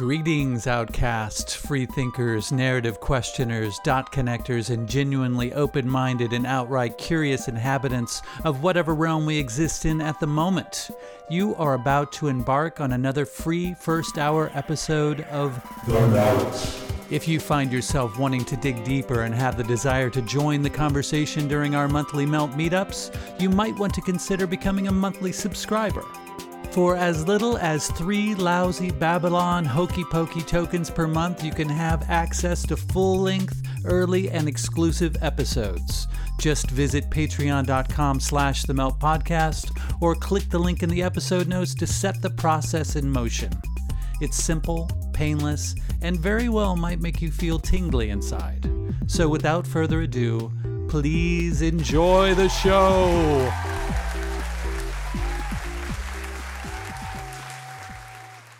Greetings, outcasts, free thinkers, narrative questioners, dot connectors, and genuinely open minded and outright curious inhabitants of whatever realm we exist in at the moment. You are about to embark on another free first hour episode of The Melt. If you find yourself wanting to dig deeper and have the desire to join the conversation during our monthly Melt meetups, you might want to consider becoming a monthly subscriber. For as little as three lousy Babylon hokey pokey tokens per month, you can have access to full length, early, and exclusive episodes. Just visit patreon.com slash the melt podcast or click the link in the episode notes to set the process in motion. It's simple, painless, and very well might make you feel tingly inside. So without further ado, please enjoy the show.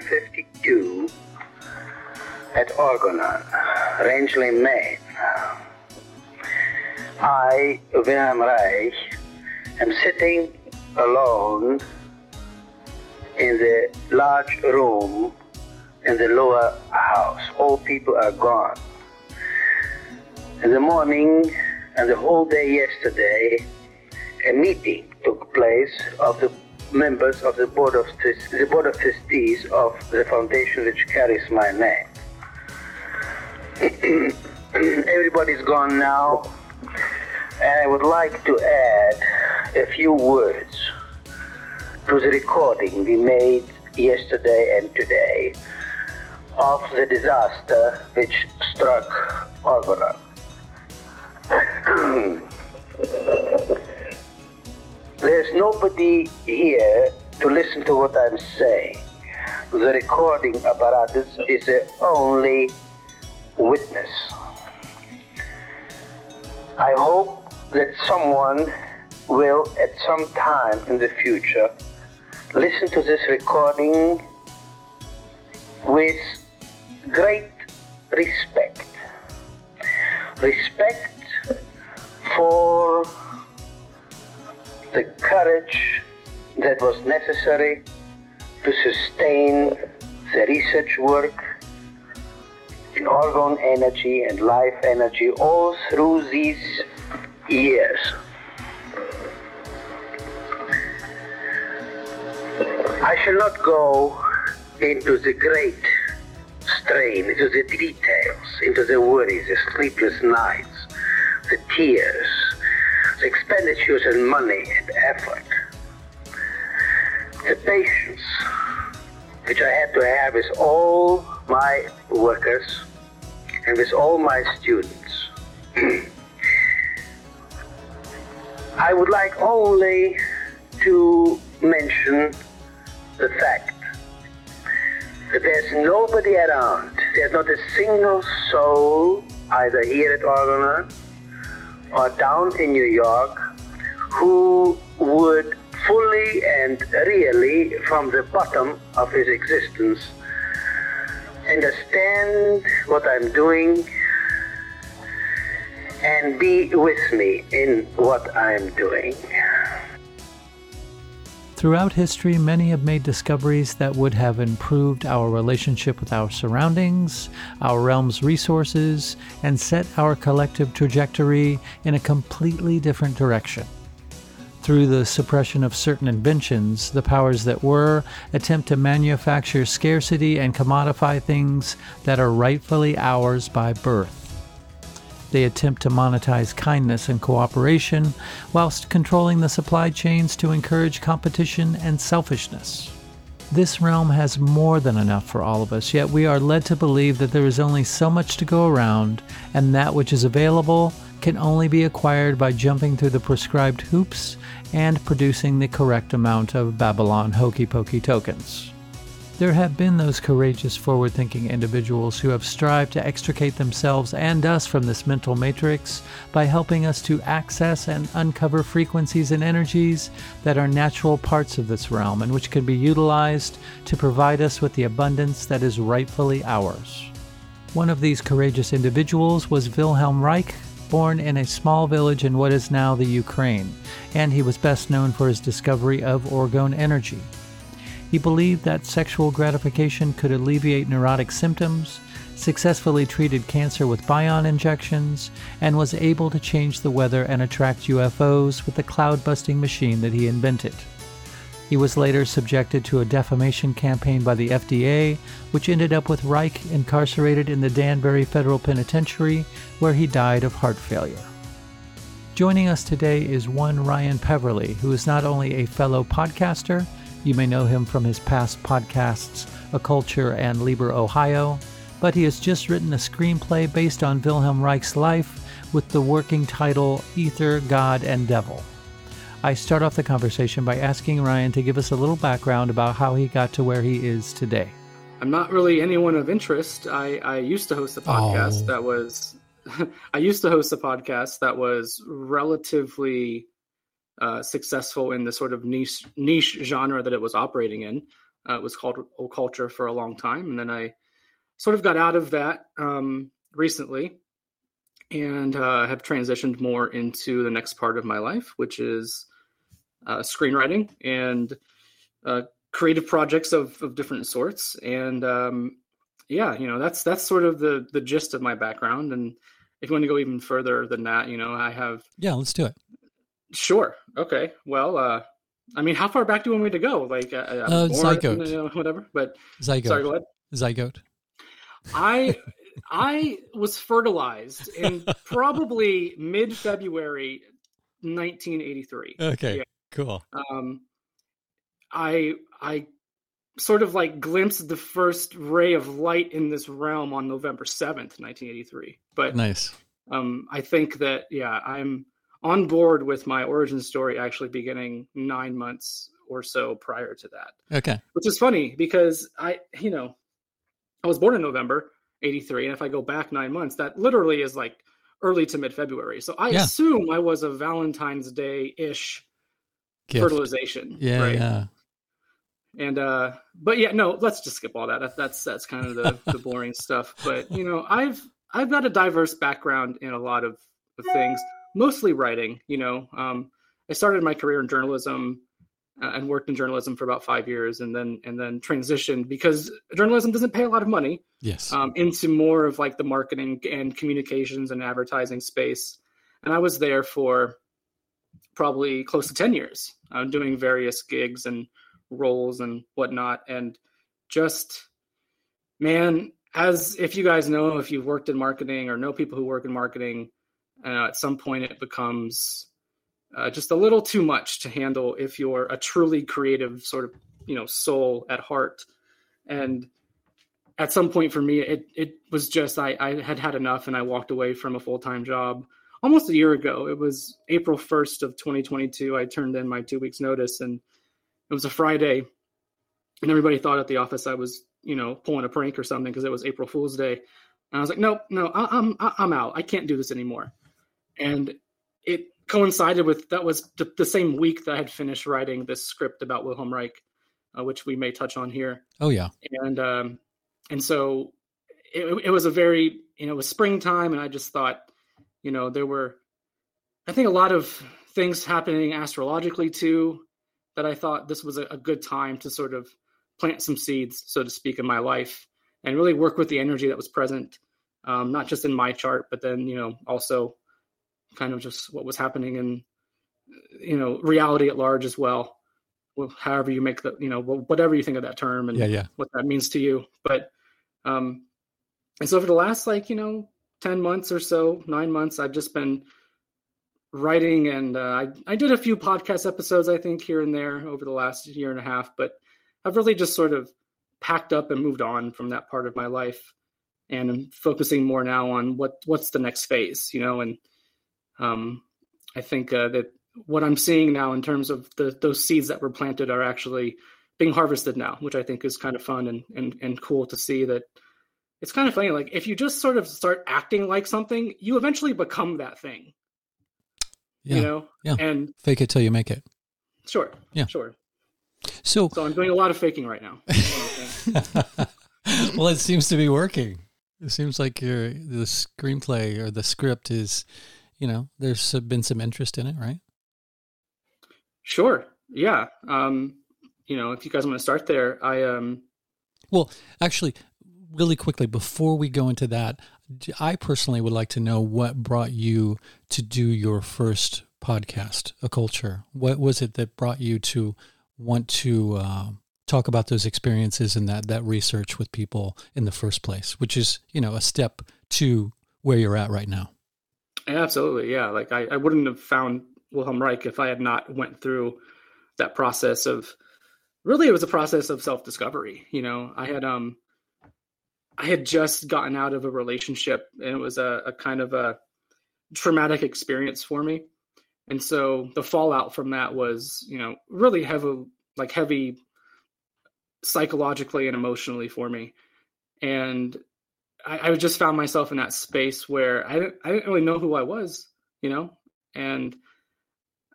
1952, at Orgonon, Rangeley, Maine. I, Wilhelm Reich, am sitting alone in the large room in the lower house. All people are gone. In the morning and the whole day yesterday, a meeting took place of the members of the board of the board of trustees of the foundation which carries my name. Everybody's gone now, and I would like to add a few words to the recording we made yesterday and today of the disaster which struck Orgonon. There's nobody here to listen to what I'm saying. The recording apparatus is the only witness. I hope that someone will, at some time in the future, listen to this recording with great respect. Respect for the courage that was necessary to sustain the research work in orgone energy and life energy all through these years. I shall not go into the great strain, into the details, into the worries, the sleepless nights, the tears, expenditures in money and effort, the patience which I had to have with all my workers and with all my students. I would like only to mention the fact that there's nobody around, there's not a single soul, either here at Orgonon or down in New York, who would fully and really, from the bottom of his existence, understand what I'm doing and be with me in what I'm doing. Throughout history, many have made discoveries that would have improved our relationship with our surroundings, our realm's resources, and set our collective trajectory in a completely different direction. Through the suppression of certain inventions, the powers that were attempt to manufacture scarcity and commodify things that are rightfully ours by birth. They attempt to monetize kindness and cooperation whilst controlling the supply chains to encourage competition and selfishness. This realm has more than enough for all of us, yet we are led to believe that there is only so much to go around, and that which is available can only be acquired by jumping through the prescribed hoops and producing the correct amount of Babylon hokey pokey tokens. There have been those courageous, forward thinking individuals who have strived to extricate themselves and us from this mental matrix by helping us to access and uncover frequencies and energies that are natural parts of this realm and which can be utilized to provide us with the abundance that is rightfully ours. One of these courageous individuals was Wilhelm Reich, born in a small village in what is now the Ukraine, and he was best known for his discovery of orgone energy. He believed that sexual gratification could alleviate neurotic symptoms, successfully treated cancer with bion injections, and was able to change the weather and attract UFOs with the cloud busting machine that he invented. He was later subjected to a defamation campaign by the FDA, which ended up with Reich incarcerated in the Danbury Federal Penitentiary, where he died of heart failure. Joining us today is one Ryan Peverly, who is not only a fellow podcaster, you may know him from his past podcasts, Occulture and Liber Ohio, but he has just written a screenplay based on Wilhelm Reich's life with the working title Ether, God, and Devil. I start off the conversation by asking Ryan to give us a little background about how he got to where he is today. I'm not really anyone of interest. I, I used to host a podcast oh. that was I used to host a podcast that was relatively uh, successful in the sort of niche niche genre that it was operating in. Uh, it was called Occulture for a long time, and then I sort of got out of that um, recently, and uh, have transitioned more into the next part of my life, which is uh, screenwriting and uh, creative projects of, of different sorts. And um, yeah, you know that's that's sort of the the gist of my background. And if you want to go even further than that, you know, I have yeah, let's do it. Sure. Okay. Well, uh, I mean, how far back do you want me to go? Like, uh, uh, zygote, you know, whatever. But zygote. Sorry, go ahead. Zygote. I I was fertilized in probably mid February, 1983. Okay. Yeah. Cool. Um, I I sort of like glimpsed the first ray of light in this realm on November 7th, 1983. But nice. Um, I think that yeah, I'm on board with my origin story actually beginning nine months or so prior to that. Okay. Which is funny because I, you know, I was born in November 83. And if I go back nine months, that literally is like early to mid February. So I yeah. assume I was a Valentine's Day ish fertilization. Yeah. Right? Yeah. And, uh, but yeah, no, let's just skip all that. that that's, that's kind of the, the boring stuff. But, you know, I've, I've got a diverse background in a lot of, of things mostly writing. You know, um, I started my career in journalism uh, and worked in journalism for about five years, and then and then transitioned because journalism doesn't pay a lot of money. Yes, um, into more of like the marketing and communications and advertising space, and I was there for probably close to ten years, uh, doing various gigs and roles and whatnot, and just man as if you guys know if you've worked in marketing or know people who work in marketing uh, at some point, it becomes uh, just a little too much to handle if you're a truly creative sort of you know soul at heart. And at some point for me, it it was just I, I had had enough, and I walked away from a full time job almost a year ago. It was April first of 2022. I turned in my two weeks notice, and it was a Friday, and everybody thought at the office I was you know pulling a prank or something because it was April Fool's Day. And I was like, nope, no, I, I'm I'm out. I can't do this anymore and it coincided with that was the same week that I had finished writing this script about Wilhelm Reich, uh, which we may touch on here. Oh yeah, and um, and so it, it was a very you know it was springtime, and I just thought You know, there were, I think, a lot of things happening astrologically too that I thought this was a, a good time to sort of plant some seeds, so to speak, in my life and really work with the energy that was present, um, not just in my chart, but then, you know, also kind of just what was happening in, you know, reality at large as well. however you make the, you know, whatever you think of that term and yeah, yeah. what that means to you. But, um, and so for the last like, you know, 10 months or so, nine months, I've just been writing and uh, I, I did a few podcast episodes, I think, here and there over the last year and a half, but I've really just sort of packed up and moved on from that part of my life and I'm focusing more now on what what's the next phase, you know, and um, I think uh, that what I'm seeing now in terms of the those seeds that were planted are actually being harvested now, which I think is kind of fun and and and cool to see that it's kind of funny. Like if you just sort of start acting like something, you eventually become that thing. Yeah. You know? Yeah. And fake it till you make it. Sure. Yeah. Sure. So, so I'm doing a lot of faking right now. well, it seems to be working. It seems like your the screenplay or the script is, you know, there's been some interest in it, right? Sure. Yeah. Um, you know, if you guys want to start there, I um. Well, actually, really quickly before we go into that, I personally would like to know what brought you to do your first podcast, Occulture. What was it that brought you to want to uh, talk about those experiences and that that research with people in the first place, which is you know a step to where you're at right now. Absolutely, yeah. Like I, I wouldn't have found Wilhelm Reich if I had not went through that process of really it was a process of self discovery. You know, I had um I had just gotten out of a relationship and it was a, a kind of a traumatic experience for me. And so the fallout from that was, you know, really heavy like heavy psychologically and emotionally for me. And I, I, just found myself in that space where I didn't, I didn't really know who I was, you know, and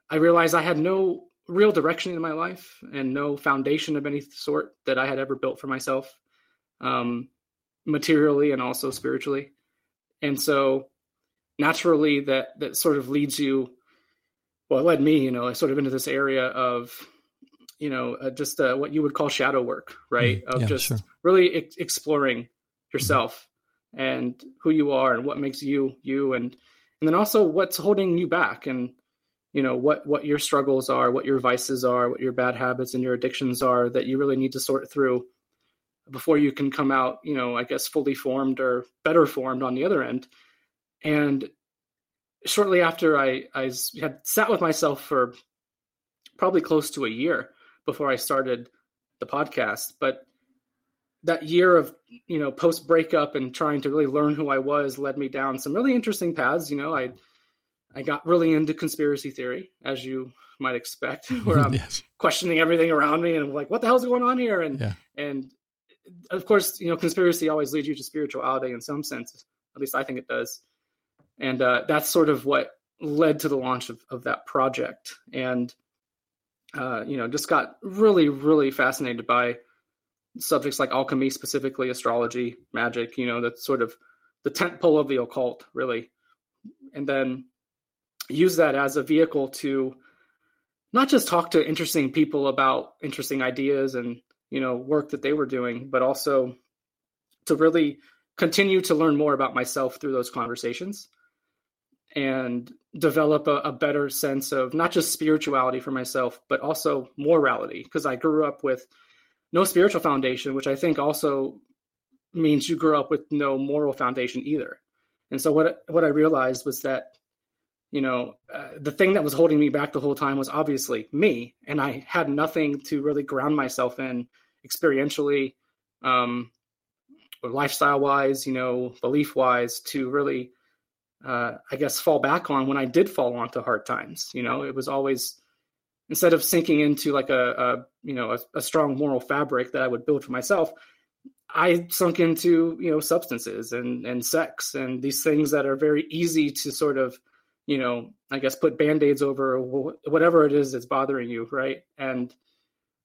I realized I had no real direction in my life and no foundation of any sort that I had ever built for myself, um, materially and also spiritually. And so naturally that, that sort of leads you, well, it led me, you know, sort of into this area of you know uh, just uh, what you would call shadow work right mm, of yeah, just sure. really ex- exploring yourself mm-hmm. And who you are and what makes you you and and then also what's holding you back and you know what what your struggles are what your vices are what your bad habits and your addictions are that you really need to sort through before you can come out you know i guess fully formed or better formed on the other end and shortly after i i had sat with myself for probably close to a year before I started the podcast. But that year of you know post breakup and trying to really learn who I was led me down some really interesting paths. You know, I I got really into conspiracy theory, as you might expect, where I'm yes. questioning everything around me and I'm like, what the hell's going on here? And yeah. and of course, you know, conspiracy always leads you to spirituality in some sense. At least I think it does. And uh, that's sort of what led to the launch of, of that project. And uh, you know, just got really, really fascinated by subjects like alchemy, specifically astrology, magic. You know, that's sort of the tent pole of the occult, really, and then use that as a vehicle to not just talk to interesting people about interesting ideas and you know work that they were doing, but also to really continue to learn more about myself through those conversations and develop a, a, better sense of not just spirituality for myself, but also morality. Because I grew up with no spiritual foundation, which I think also means you grew up with no moral foundation either. And so what what I realized was that you know uh, the thing that was holding me back the whole time was obviously me, and I had nothing to really ground myself in experientially, um, or lifestyle wise, you know, belief wise, to really uh, I guess, fall back on when I did fall onto hard times. You know, it was always instead of sinking into like a, a you know a, a, strong moral fabric that I would build for myself, I sunk into you know substances and and sex and these things that are very easy to sort of you know I guess put band-aids over whatever it is that's bothering you, right? And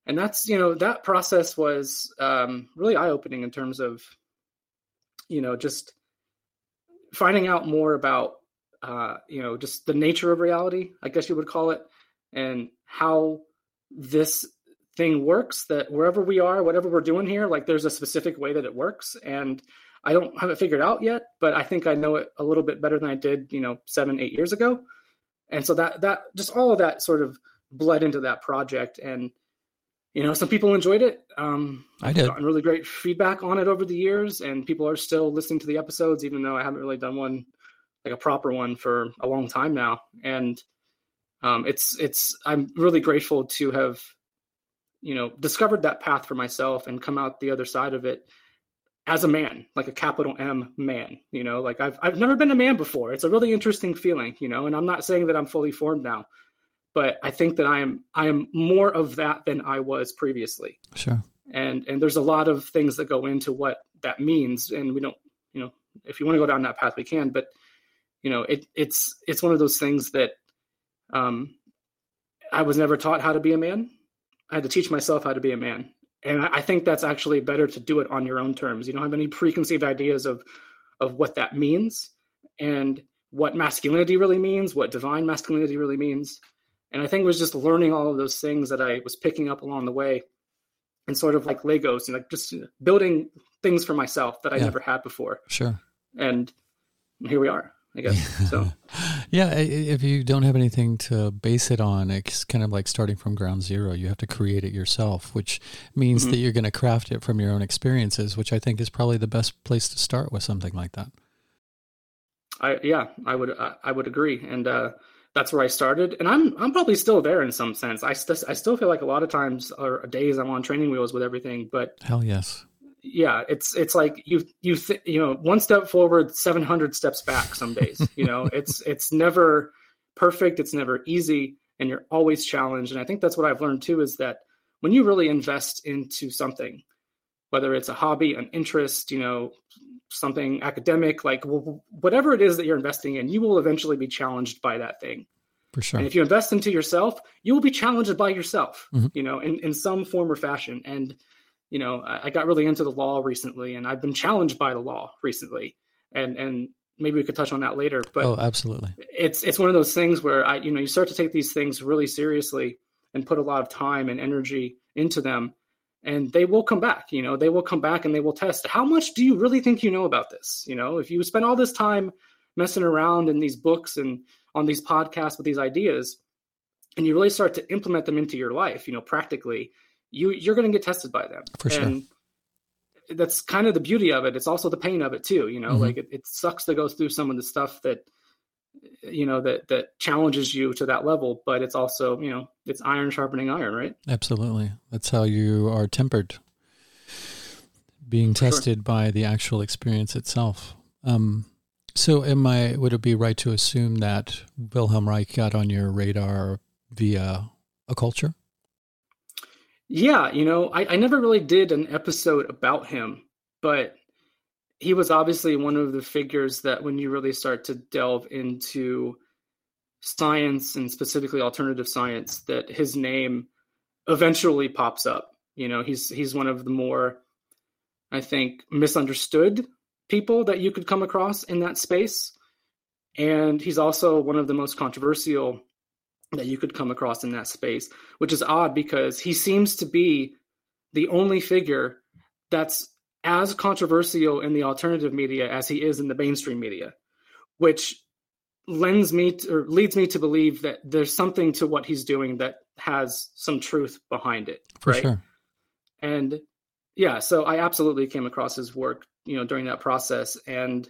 and that's you know that process was um, really eye-opening in terms of you know just finding out more about uh, you know, just the nature of reality, I guess you would call it, and how this thing works. That wherever we are, whatever we're doing here, like there's a specific way that it works, and I don't have it figured out yet, but I think I know it a little bit better than I did, you know, seven, eight years ago. And so that that just all of that sort of bled into that project, and you know, some people enjoyed it. Um, I did. Gotten really great feedback on it over the years, and people are still listening to the episodes, even though I haven't really done one like a proper one for a long time now. And um, it's it's I'm really grateful to have you know discovered that path for myself and come out the other side of it as a man, like a capital M man. You know, like I've I've never been a man before. It's a really interesting feeling, you know. And I'm not saying that I'm fully formed now, but I think that I am I am more of that than I was previously. Sure. And and there's a lot of things that go into what that means, and we don't, you know, if you want to go down that path, we can. But you know, it it's it's one of those things that um, I was never taught how to be a man. I had to teach myself how to be a man, and I, I think that's actually better to do it on your own terms. You don't have any preconceived ideas of of what that means and what masculinity really means, what divine masculinity really means. And I think it was just learning all of those things that I was picking up along the way and sort of like Legos and like just building things for myself that I Yeah. never had before. Sure. And here we are, I guess. So Yeah, i- i- if you don't have anything to base it on, it's kind of like starting from ground zero. You have to create it yourself, which means Mhm. that you're going to craft it from your own experiences, which I think is probably the best place to start with something like that. I yeah, I would I, I would agree, and uh, that's where I started. And I'm I'm probably still there in some sense. I st- I still feel like a lot of times or days I'm on training wheels with everything, but Hell yes. Yeah, it's it's like you you th- you know one step forward, seven hundred steps back. Some days, you know, it's it's never perfect. It's never easy, and you're always challenged. And I think that's what I've learned too is that when you really invest into something, whether it's a hobby, an interest, you know, something academic, like whatever it is that you're investing in, you will eventually be challenged by that thing. For sure. And if you invest into yourself, you will be challenged by yourself, Mhm. you know, in, in some form or fashion. And, you know, I, I got really into the law recently and I've been challenged by the law recently. And, and maybe we could touch on that later, but oh, absolutely. it's, it's one of those things where I, you know, you start to take these things really seriously and put a lot of time and energy into them and they will come back, you know, they will come back and they will test how much do you really think you know about this? You know, if you spend all this time messing around in these books and on these podcasts with these ideas and you really start to implement them into your life you know practically you you're going to get tested by them For sure. and that's kind of the beauty of it it's also the pain of it too you know Mhm. like it, it sucks to go through some of the stuff that you know that that challenges you to that level but it's also you know it's iron sharpening iron right Absolutely. That's how you are tempered, being For sure. tested by the actual experience itself. Um, so, am I? Would it be right to assume that Wilhelm Reich got on your radar via Occulture? Yeah, you know, I, I never really did an episode about him, but he was obviously one of the figures that when you really start to delve into science and specifically alternative science, that his name eventually pops up. You know, he's he's one of the more, I think, misunderstood people that you could come across in that space. And he's also one of the most controversial that you could come across in that space, which is odd because he seems to be the only figure that's as controversial in the alternative media as he is in the mainstream media, which lends me to, or leads me to believe that there's something to what he's doing that has some truth behind it. For right? sure. and yeah so i absolutely came across his work you know during that process and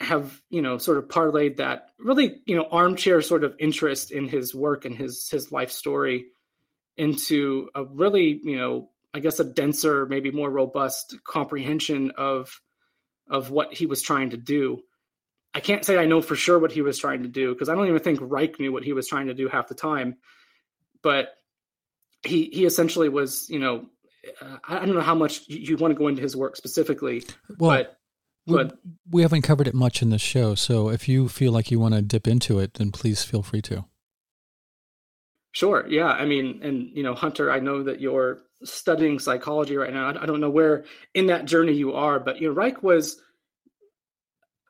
have you know sort of parlayed that really you know armchair sort of interest in his work and his his life story into a really you know i guess a denser maybe more robust comprehension of of what he was trying to do. I can't say i know for sure what he was trying to do because i don't even think reich knew what he was trying to do half the time. But he he essentially was you know uh, I don't know how much you, you want to go into his work specifically, Well, but we, but we haven't covered it much in the show, so if you feel like you want to dip into it, then please feel free to. sure, yeah. I mean, and you know, Hunter, I know that you're studying psychology right now. I, I don't know where in that journey you are, but you know, Reich was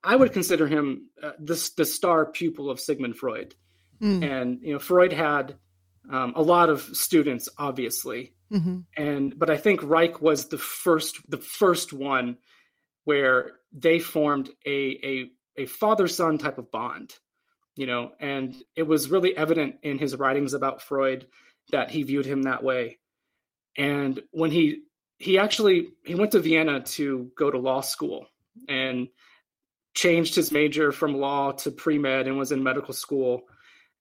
I would consider him uh, the the star pupil of Sigmund Freud, mm. and you know Freud had um, a lot of students, obviously, mm-hmm. and but I think Reich was the first the first one where they formed a a a father son type of bond, you know, and it was really evident in his writings about Freud that he viewed him that way, and when he he actually he went to Vienna to go to law school and changed his major from law to pre-med and was in medical school.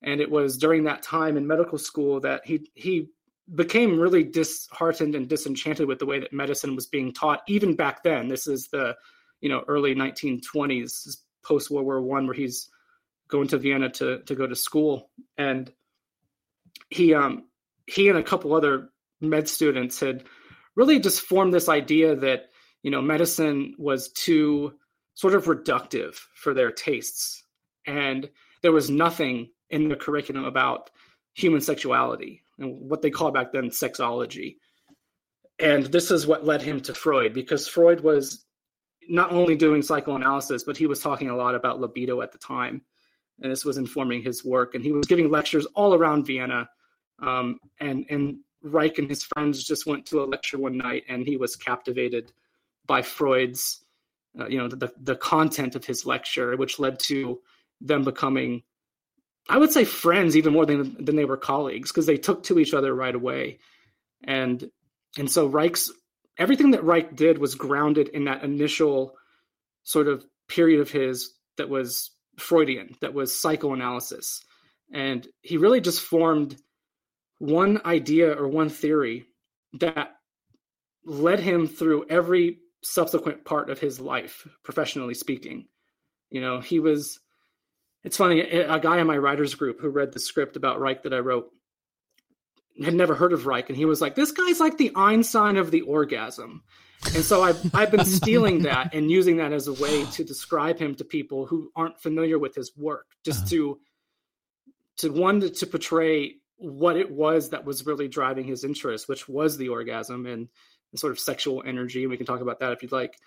And it was during that time in medical school that he he became really disheartened and disenchanted with the way that medicine was being taught even back then. This is the you know early 1920s post world war one where he's going to vienna to to go to school. And he um he and a couple other med students had really just formed this idea that you know medicine was too sort of reductive for their tastes. And there was nothing in the curriculum about human sexuality and what they called back then sexology. And this is what led him to freud because freud was not only doing psychoanalysis but he was talking a lot about libido at the time. And this was informing his work. And he was giving lectures all around vienna. Um, and and Reich and his friends just went to a lecture one night, and he was captivated by Freud's, uh, you know, the the content of his lecture, which led to them becoming, I would say, friends even more than than they were colleagues because they took to each other right away, and and so Reich's everything that Reich did was grounded in that initial sort of period of his that was Freudian, that was psychoanalysis, and he really just formed one idea or one theory that led him through every subsequent part of his life, professionally speaking. You know, he was, it's funny, a guy in my writers group who read the script about Reich that I wrote had never heard of Reich. And he was like, this guy's like the Einstein of the orgasm. And so I've, I've been stealing that and using that as a way to describe him to people who aren't familiar with his work, just uh-huh. to, to one, to, to portray what it was that was really driving his interest, which was the orgasm and, and sort of sexual energy. And we can talk about that if you'd like.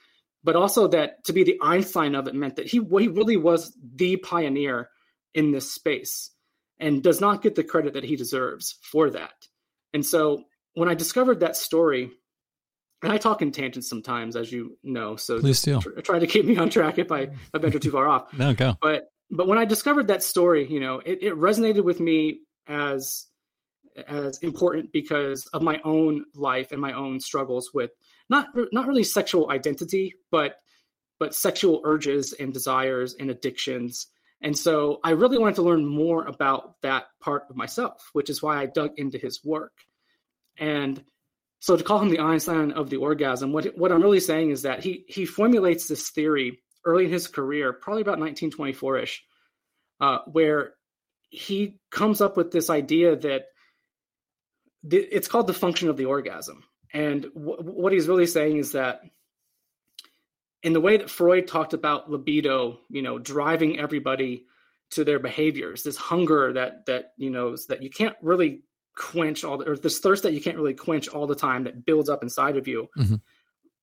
But also that to be the Einstein of it meant that he, he really was the pioneer in this space and does not get the credit that he deserves for that. And so when I discovered that story, and I talk in tangents sometimes, as you know, so please do tr- try to keep me on track if I if I venture too far off. no, go. But but when I discovered that story, you know, it, it resonated with me as as important because of my own life and my own struggles with not not really sexual identity but but sexual urges and desires and addictions and so i really wanted to learn more about that part of myself which is why i dug into his work and so to call him the einstein of the orgasm what what i'm really saying is that he he formulates this theory early in his career probably about 1924ish uh, where he comes up with this idea that th- it's called the function of the orgasm. And what he's really saying is that in the way that Freud talked about libido, you know, driving everybody to their behaviors, this hunger that that you know that you can't really quench all the, or this thirst that you can't really quench all the time that builds up inside of you. Mm-hmm.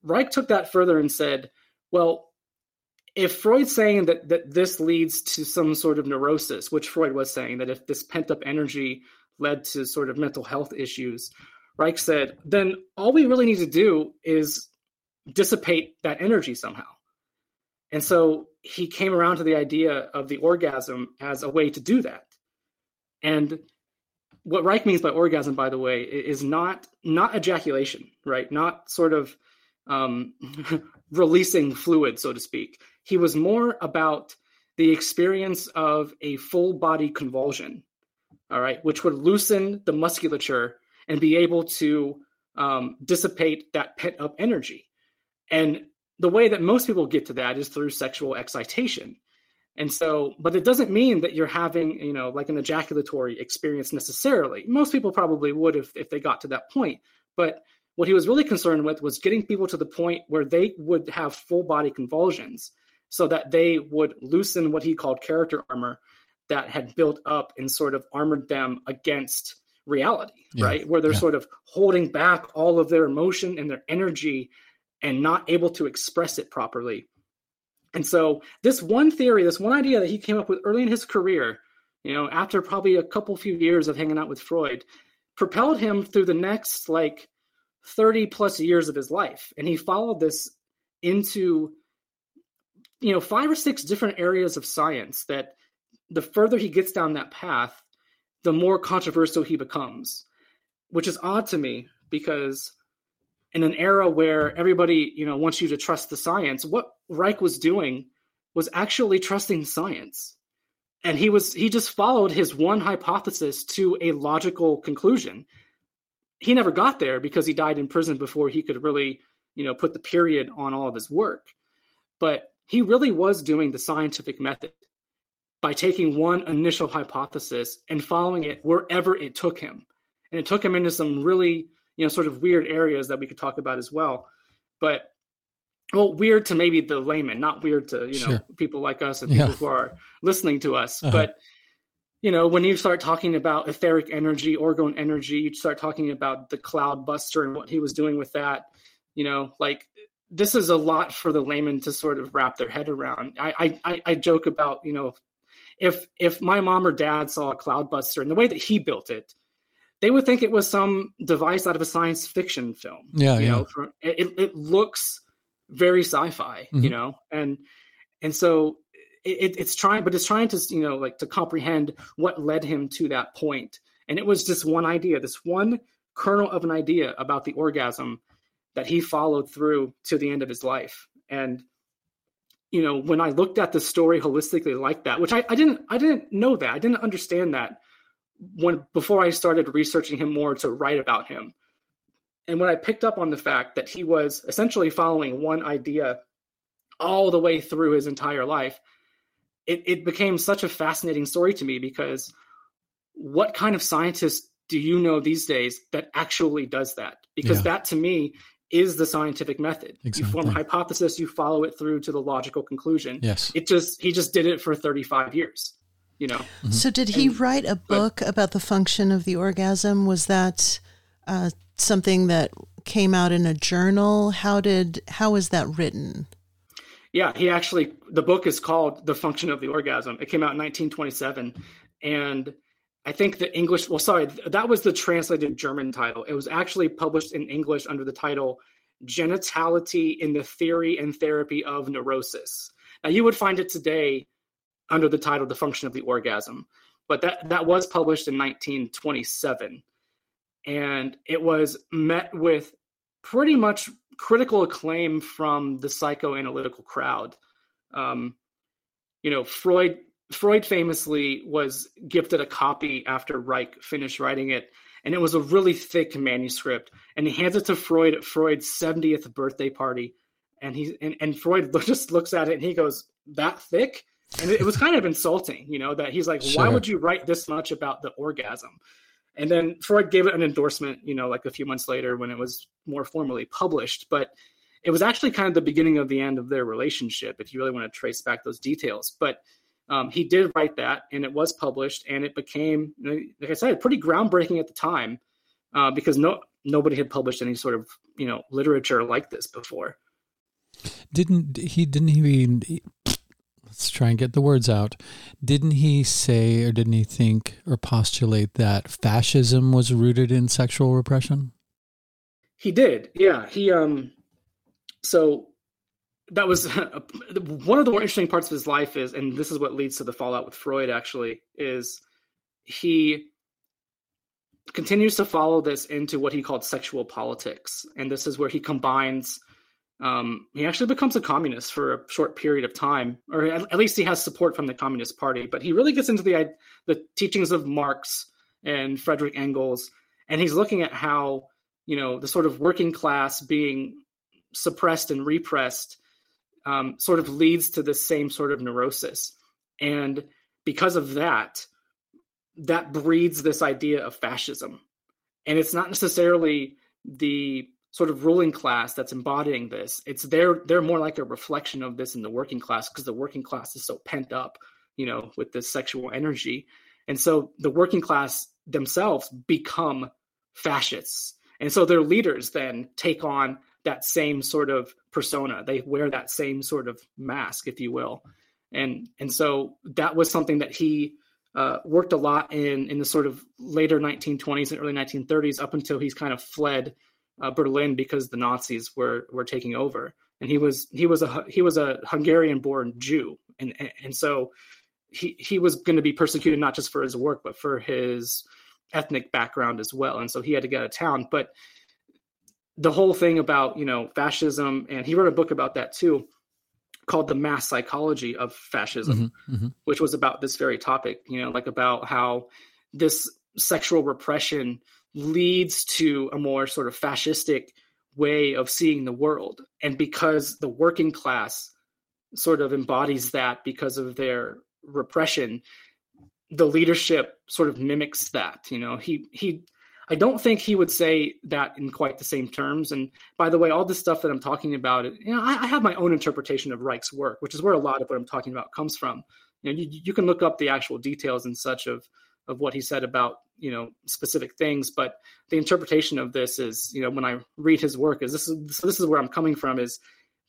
Reich took that further and said, well, if Freud's saying that that this leads to some sort of neurosis, which Freud was saying that if this pent up energy led to sort of mental health issues, Reich said, then all we really need to do is dissipate that energy somehow. And so he came around to the idea of the orgasm as a way to do that. And what Reich means by orgasm, by the way, is not not ejaculation, right? Not sort of um, releasing fluid, so to speak. He was more about the experience of a full body convulsion, all right, which would loosen the musculature and be able to um, dissipate that pent up energy. And the way that most people get to that is through sexual excitation. And so, but it doesn't mean that you're having, you know, like an ejaculatory experience necessarily. Most people probably would if, if they got to that point. But what he was really concerned with was getting people to the point where they would have full body convulsions so that they would loosen what he called character armor that had built up and sort of armored them against reality, yeah. right? Where they're yeah. sort of holding back all of their emotion and their energy and not able to express it properly. And so this one theory, this one idea that he came up with early in his career, you know, after probably a couple few years of hanging out with Freud, propelled him through the next like 30 plus years of his life. And he followed this into you know five or six different areas of science that the further he gets down that path the more controversial he becomes which is odd to me because in an era where everybody you know wants you to trust the science what reich was doing was actually trusting science. And he was he just followed his one hypothesis to a logical conclusion. He never got there because he died in prison before he could really you know put the period on all of his work. But he really was doing the scientific method by taking one initial hypothesis and following it wherever it took him. And it took him into some really, you know, sort of weird areas that we could talk about as well. But well, weird to maybe the layman, not weird to, you know, sure. people like us and people yeah. who are listening to us. Uh-huh. But you know, when you start talking about etheric energy, orgone energy, you start talking about the cloud buster and what he was doing with that, you know, like this is a lot for the layman to sort of wrap their head around. I, I, I joke about, you know, if if my mom or dad saw a cloudbuster and the way that he built it, they would think it was some device out of a science fiction film. Yeah, you yeah. know, for, it it looks very sci-fi, mm-hmm. you know, and and so it, it's trying, but it's trying to you know like to comprehend what led him to that point. And it was just one idea, this one kernel of an idea about the orgasm that he followed through to the end of his life. And you know, when I looked at the story holistically like that, which I, I didn't I didn't know that. I didn't understand that when before I started researching him more to write about him. And when I picked up on the fact that he was essentially following one idea all the way through his entire life, it, it became such a fascinating story to me because what kind of scientist do you know these days that actually does that? Because yeah. that to me is the scientific method. Exactly. You form a hypothesis, you follow it through to the logical conclusion. Yes. It just he just did it for 35 years, you know. Mm-hmm. So did he and, write a book but, about the function of the orgasm? Was that uh, something that came out in a journal? How did how was that written? Yeah, he actually the book is called The Function of the Orgasm. It came out in 1927 and I think the English, well, sorry, that was the translated German title. It was actually published in English under the title Genitality in the Theory and Therapy of Neurosis. Now, you would find it today under the title The Function of the Orgasm, but that, that was published in 1927. And it was met with pretty much critical acclaim from the psychoanalytical crowd. Um, you know, Freud Freud famously was gifted a copy after Reich finished writing it, and it was a really thick manuscript. And he hands it to Freud at Freud's 70th birthday party, and he and, and Freud just looks at it and he goes, "That thick." And it, it was kind of insulting, you know, that he's like, sure. "Why would you write this much about the orgasm?" And then Freud gave it an endorsement, you know, like a few months later when it was more formally published. But it was actually kind of the beginning of the end of their relationship, if you really want to trace back those details. But um, he did write that, and it was published, and it became, like I said, pretty groundbreaking at the time uh, because no nobody had published any sort of you know literature like this before. Didn't he? Didn't he? Let's try and get the words out. Didn't he say, or didn't he think, or postulate that fascism was rooted in sexual repression? He did. Yeah. He um. So that was one of the more interesting parts of his life is and this is what leads to the fallout with freud actually is he continues to follow this into what he called sexual politics and this is where he combines um, he actually becomes a communist for a short period of time or at, at, least he has support from the communist party but he really gets into the the teachings of marx and frederick engels and he's looking at how you know the sort of working class being suppressed and repressed um, sort of leads to the same sort of neurosis. And because of that, that breeds this idea of fascism. And it's not necessarily the sort of ruling class that's embodying this. It's they're they're more like a reflection of this in the working class because the working class is so pent up, you know, with this sexual energy. And so the working class themselves become fascists. And so their leaders then take on that same sort of persona. They wear that same sort of mask, if you will. And and so that was something that he uh, worked a lot in in the sort of later 1920s and early 1930s up until he's kind of fled uh, Berlin because the Nazis were were taking over. And he was he was a he was a Hungarian born Jew, and and, and so he he was going to be persecuted not just for his work but for his ethnic background as well. And so he had to get out of town. But the whole thing about you know fascism, and he wrote a book about that too called the mass psychology of fascism mm-hmm, mm-hmm. which was about this very topic you know like about how this sexual repression leads to a more sort of fascistic way of seeing the world and because the working class sort of embodies that because of their repression the leadership sort of mimics that you know he he I don't think he would say that in quite the same terms. And by the way, all this stuff that I'm talking about, you know, I, I, have my own interpretation of Reich's work, which is where a lot of what I'm talking about comes from. You know, you, you can look up the actual details and such of of what he said about you know specific things, but the interpretation of this is, you know, when I read his work, is this is so this is where I'm coming from. Is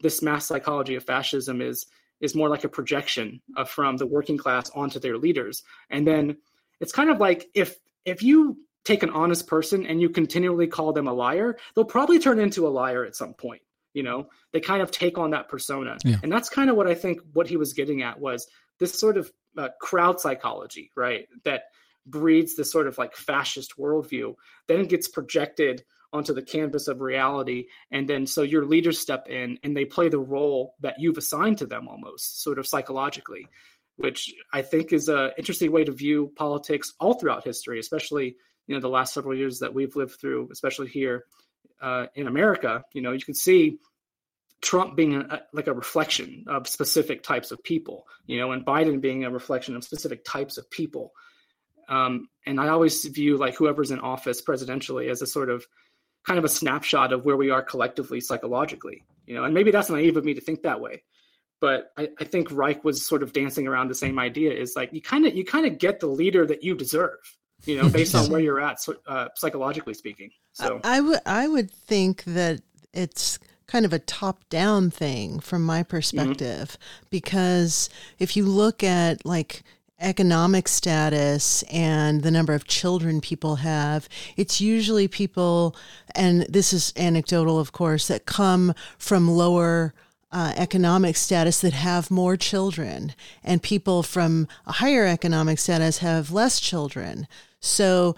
this mass psychology of fascism is is more like a projection of, from the working class onto their leaders, and then it's kind of like if if you take an honest person and you continually call them a liar, they'll probably turn into a liar at some point. You know, they kind of take on that persona. Yeah. And that's kind of what I think what he was getting at was this sort of uh, crowd psychology, right? That breeds this sort of like fascist worldview. Then it gets projected onto the canvas of reality. And then so your leaders step in and they play the role that you've assigned to them almost, sort of psychologically, which I think is an interesting way to view politics all throughout history, especially you know the last several years that we've lived through, especially here uh, in America, you know, you can see Trump being a, like a reflection of specific types of people, you know, and Biden being a reflection of specific types of people. Um, and I always view like whoever's in office presidentially as a sort of kind of a snapshot of where we are collectively psychologically, you know, and maybe that's naive of me to think that way. But I, I think Reich was sort of dancing around the same idea is like you kind of you kind of get the leader that you deserve you know, based on where you're at, uh, psychologically speaking. So I would I would think that it's kind of a top down thing from my perspective mm-hmm. because if you look at like economic status and the number of children people have, it's usually people, and this is anecdotal, of course, that come from lower uh, economic status that have more children, and people from a higher economic status have less children. So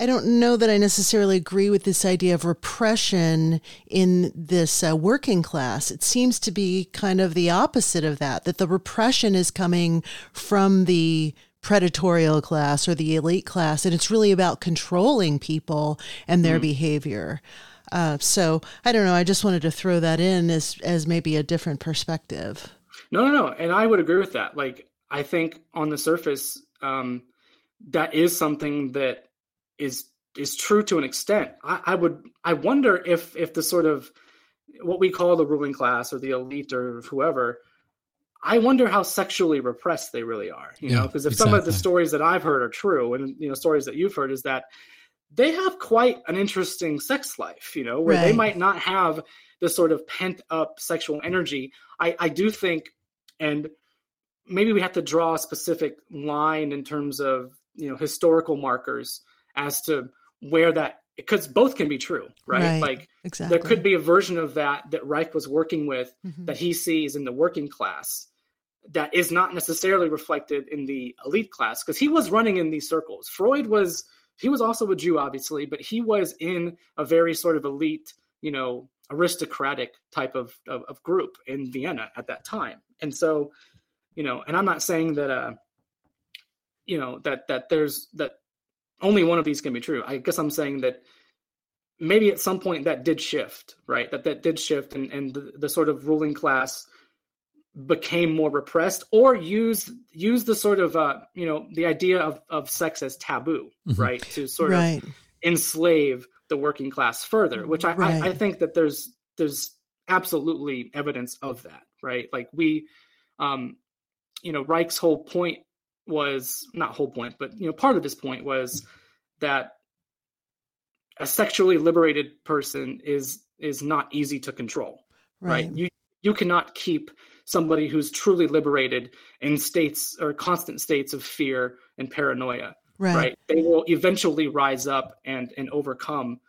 I don't know that I necessarily agree with this idea of repression in this uh, working class. It seems to be kind of the opposite of that, that the repression is coming from the predatorial class or the elite class, and it's really about controlling people and their mm. behavior. Uh, so I don't know. I just wanted to throw that in as as maybe a different perspective. No, no, no, and I would agree with that. Like I think on the surface, um, that is something that is is true to an extent. I, I would I wonder if if the sort of what we call the ruling class or the elite or whoever I wonder how sexually repressed they really are, you yeah, know, because if exactly. some of the stories that I've heard are true and you know stories that you've heard is that they have quite an interesting sex life, you know, where right. they might not have the sort of pent up sexual energy. I I do think and maybe we have to draw a specific line in terms of you know historical markers as to where that because both can be true right, right like exactly. there could be a version of that that reich was working with mm-hmm. that he sees in the working class that is not necessarily reflected in the elite class because he was running in these circles freud was he was also a jew obviously but he was in a very sort of elite you know aristocratic type of, of, of group in vienna at that time and so you know and i'm not saying that uh you know that that there's that only one of these can be true. I guess I'm saying that maybe at some point that did shift, right? That that did shift, and and the, the sort of ruling class became more repressed, or use use the sort of uh, you know the idea of of sex as taboo, mm-hmm. right? To sort right. of enslave the working class further, which I, right. I I think that there's there's absolutely evidence of that, right? Like we, um, you know, Reich's whole point was not whole point, but you know, part of his point was that a sexually liberated person is is not easy to control. Right. right? You you cannot keep somebody who's truly liberated in states or constant states of fear and paranoia. Right. right? They will eventually rise up and and overcome,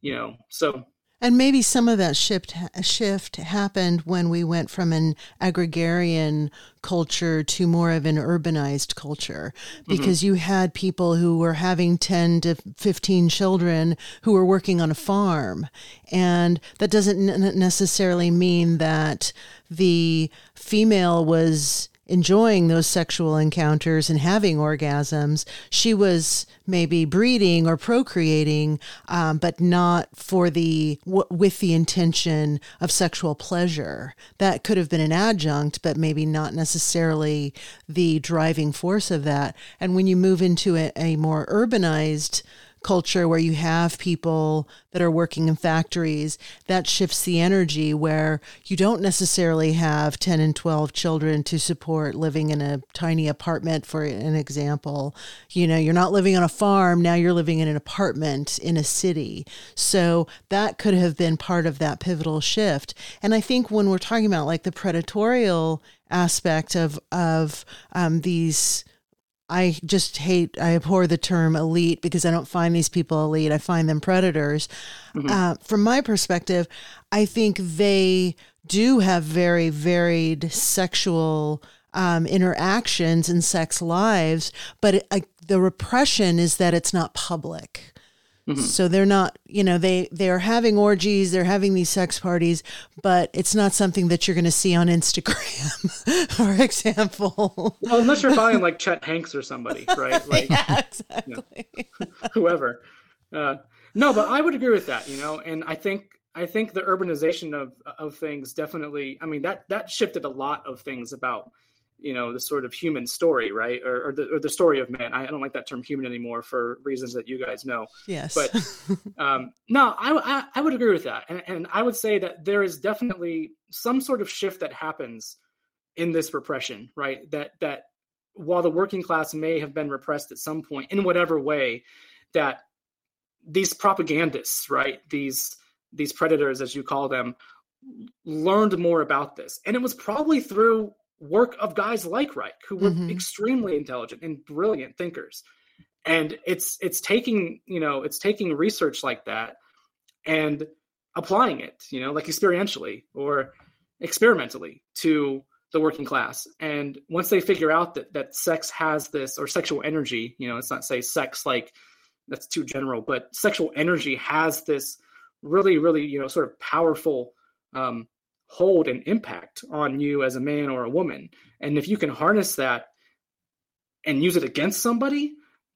you know. So And maybe some of that shift shift happened when we went from an agrarian culture to more of an urbanized culture. Mm-hmm. Because you had people who were having 10 to 15 children who were working on a farm. And that doesn't n- necessarily mean that the female was enjoying those sexual encounters and having orgasms. She was maybe breeding or procreating, um, but not for the w- with the intention of sexual pleasure. That could have been an adjunct, but maybe not necessarily the driving force of that. And when you move into a, a more urbanized culture where you have people that are working in factories, that shifts the energy where you don't necessarily have 10 and 12 children to support living in a tiny apartment, for an example. You know, you're not living on a farm, now you're living in an apartment in a city. So that could have been part of that pivotal shift. And I think when we're talking about like the predatorial aspect of, of um, these I just hate, I abhor the term elite because I don't find these people elite. I find them predators. Mm-hmm. Uh, from my perspective, I think they do have very varied sexual um, interactions and sex lives, but it, the repression is that it's not public. Mm-hmm. So they're not, you know, they they're having orgies, they're having these sex parties, but it's not something that you're going to see on Instagram, for example. Well, unless you're following like Chet Hanks or somebody, right? Like, yeah, exactly. You know, whoever. Uh, no, but I would agree with that, you know, and I think I think the urbanization of of things definitely. I mean that that shifted a lot of things about you know the sort of human story right? Or, or, the, or the story of man. I, don't like that term human anymore for reasons that you guys know. Yes. But um, no I, I, I would agree with that. And, and i would say that there is definitely some sort of shift that happens in this repression right? That that while the working class may have been repressed at some point in whatever way that these propagandists right? These these predators as you call them learned more about this. And it was probably through work of guys like Reich, who were mm-hmm. extremely intelligent and brilliant thinkers. And it's it's taking, you know, it's taking research like that and applying it, you know, like experientially or experimentally to the working class. And once they figure out that that sex has this or sexual energy, you know, it's not say sex like that's too general, but sexual energy has this really, really, you know, sort of powerful um, hold and impact on you as a man or a woman. And if you can harness that and use it against somebody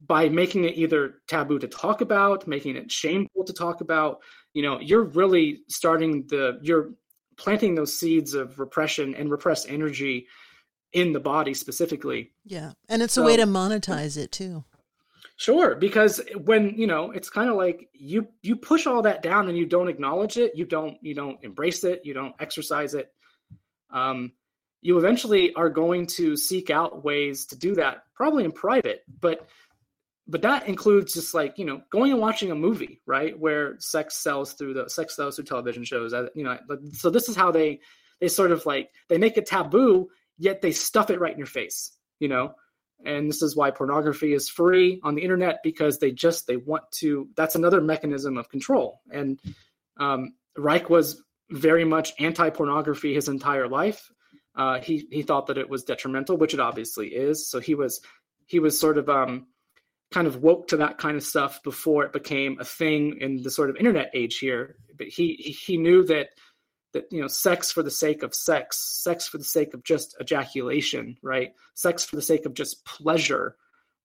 by making it either taboo to talk about, making it shameful to talk about, you know, you're really starting the you're planting those seeds of repression and repressed energy in the body specifically. Yeah. And it's so, a way to monetize it too. Sure, because when you know, it's kind of like you you push all that down and you don't acknowledge it, you don't you don't embrace it, you don't exercise it. Um, you eventually are going to seek out ways to do that, probably in private, but but that includes just like you know going and watching a movie, right, where sex sells through the sex sells through television shows. You know, so this is how they they sort of like they make it taboo, yet they stuff it right in your face. You know, and this is why pornography is free on the internet because they just they want to that's another mechanism of control. And um, reich was very much anti-pornography his entire life. Uh, he he thought that it was detrimental which it obviously is. So he was he was sort of um, kind of woke to that kind of stuff before it became a thing in the sort of internet age here. But he he knew that that you know sex for the sake of sex sex for the sake of just ejaculation right? Sex for the sake of just pleasure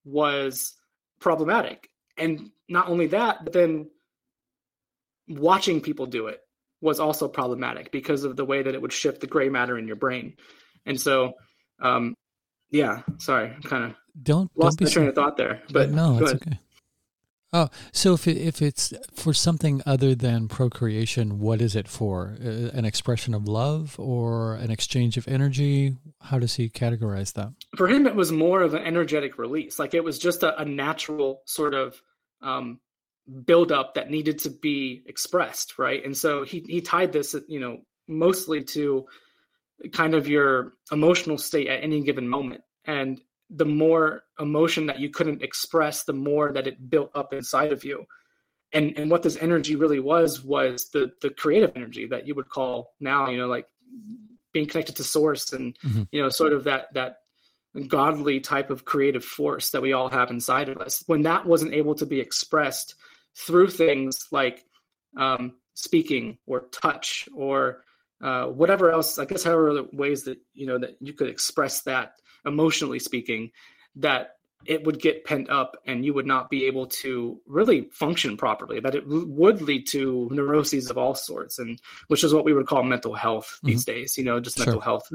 was problematic. And not only that but then watching people do it was also problematic because of the way that it would shift the gray matter in your brain. And so um yeah sorry i'm kind of don't lost don't my train of thought there but no it's okay Oh, so if it, if it's for something other than procreation, what is it for? Uh, an expression of love or an exchange of energy? How does he categorize that? For him, it was more of an energetic release. Like it was just a, a natural sort of um, buildup that needed to be expressed, right? And so he he tied this, you know, mostly to kind of your emotional state at any given moment. And the more emotion that you couldn't express, the more that it built up inside of you. And and what this energy really was was the the creative energy that you would call now, you know, like being connected to source and mm-hmm. you know, sort of that that godly type of creative force that we all have inside of us. When that wasn't able to be expressed through things like um, speaking or touch or uh, whatever else, I guess, however the ways that you know that you could express that emotionally speaking, that it would get pent up and you would not be able to really function properly. That it would lead to neuroses of all sorts, and which is what we would call mental health mm-hmm. these days. You know, just sure. mental health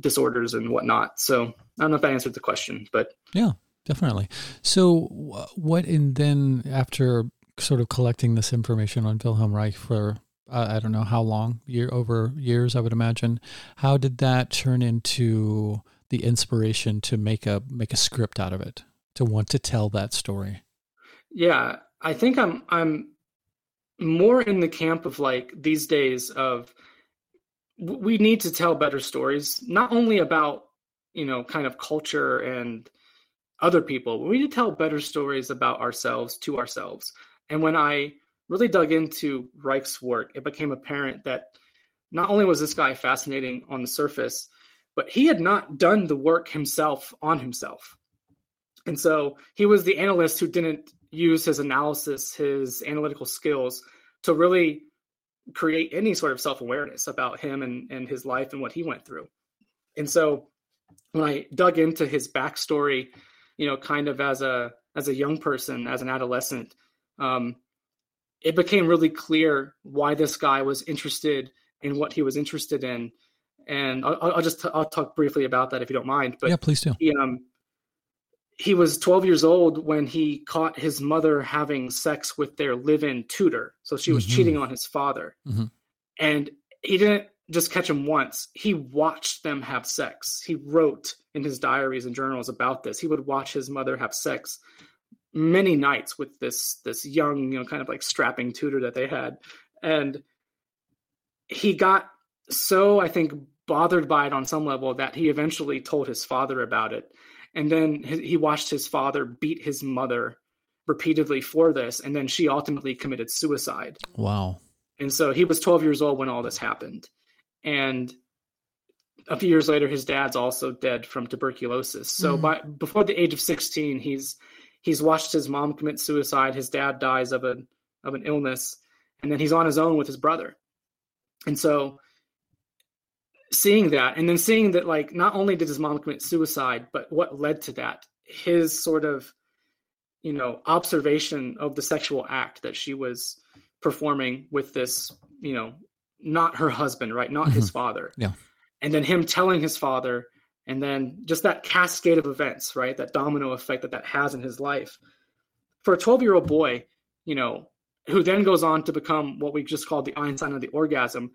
disorders and whatnot. So I don't know if that answered the question, but yeah, definitely. So what and then after sort of collecting this information on Wilhelm Reich for uh, I don't know how long year over years I would imagine. How did that turn into the inspiration to make a make a script out of it to want to tell that story? Yeah, I think I'm I'm more in the camp of like these days of we need to tell better stories not only about you know kind of culture and other people we need to tell better stories about ourselves to ourselves and when I really dug into Reich's work, it became apparent that not only was this guy fascinating on the surface, but he had not done the work himself on himself. And so he was the analyst who didn't use his analysis, his analytical skills to really create any sort of self awareness about him and, and his life and what he went through. And so when I dug into his backstory, you know, kind of as a as a young person, as an adolescent, um, it became really clear why this guy was interested in what he was interested in. And I'll, I'll just i I'll talk briefly about that if you don't mind. But yeah, please do. He, um, he was 12 years old when he caught his mother having sex with their live-in tutor. So she was mm-hmm. cheating on his father, mm-hmm. and he didn't just catch him once. He watched them have sex. He wrote in his diaries and journals about this. He would watch his mother have sex many nights with this this young, you know, kind of like strapping tutor that they had, and he got so I think bothered by it on some level that he eventually told his father about it, and then he watched his father beat his mother repeatedly for this, and then she ultimately committed suicide. Wow. And so he was 12 years old when all this happened. And a few years later, his dad's also dead from tuberculosis. So mm. by before the age of 16, he's he's watched his mom commit suicide, his dad dies of a of an illness, and then he's on his own with his brother. And so seeing that and then seeing that like not only did his mom commit suicide, but what led to that, his sort of you know observation of the sexual act that she was performing with this, you know, not her husband, right? Not mm-hmm. his father. Yeah. And then him telling his father and then just that cascade of events right that domino effect that that has in his life for a 12 year old boy you know who then goes on to become what we just called the einstein of the orgasm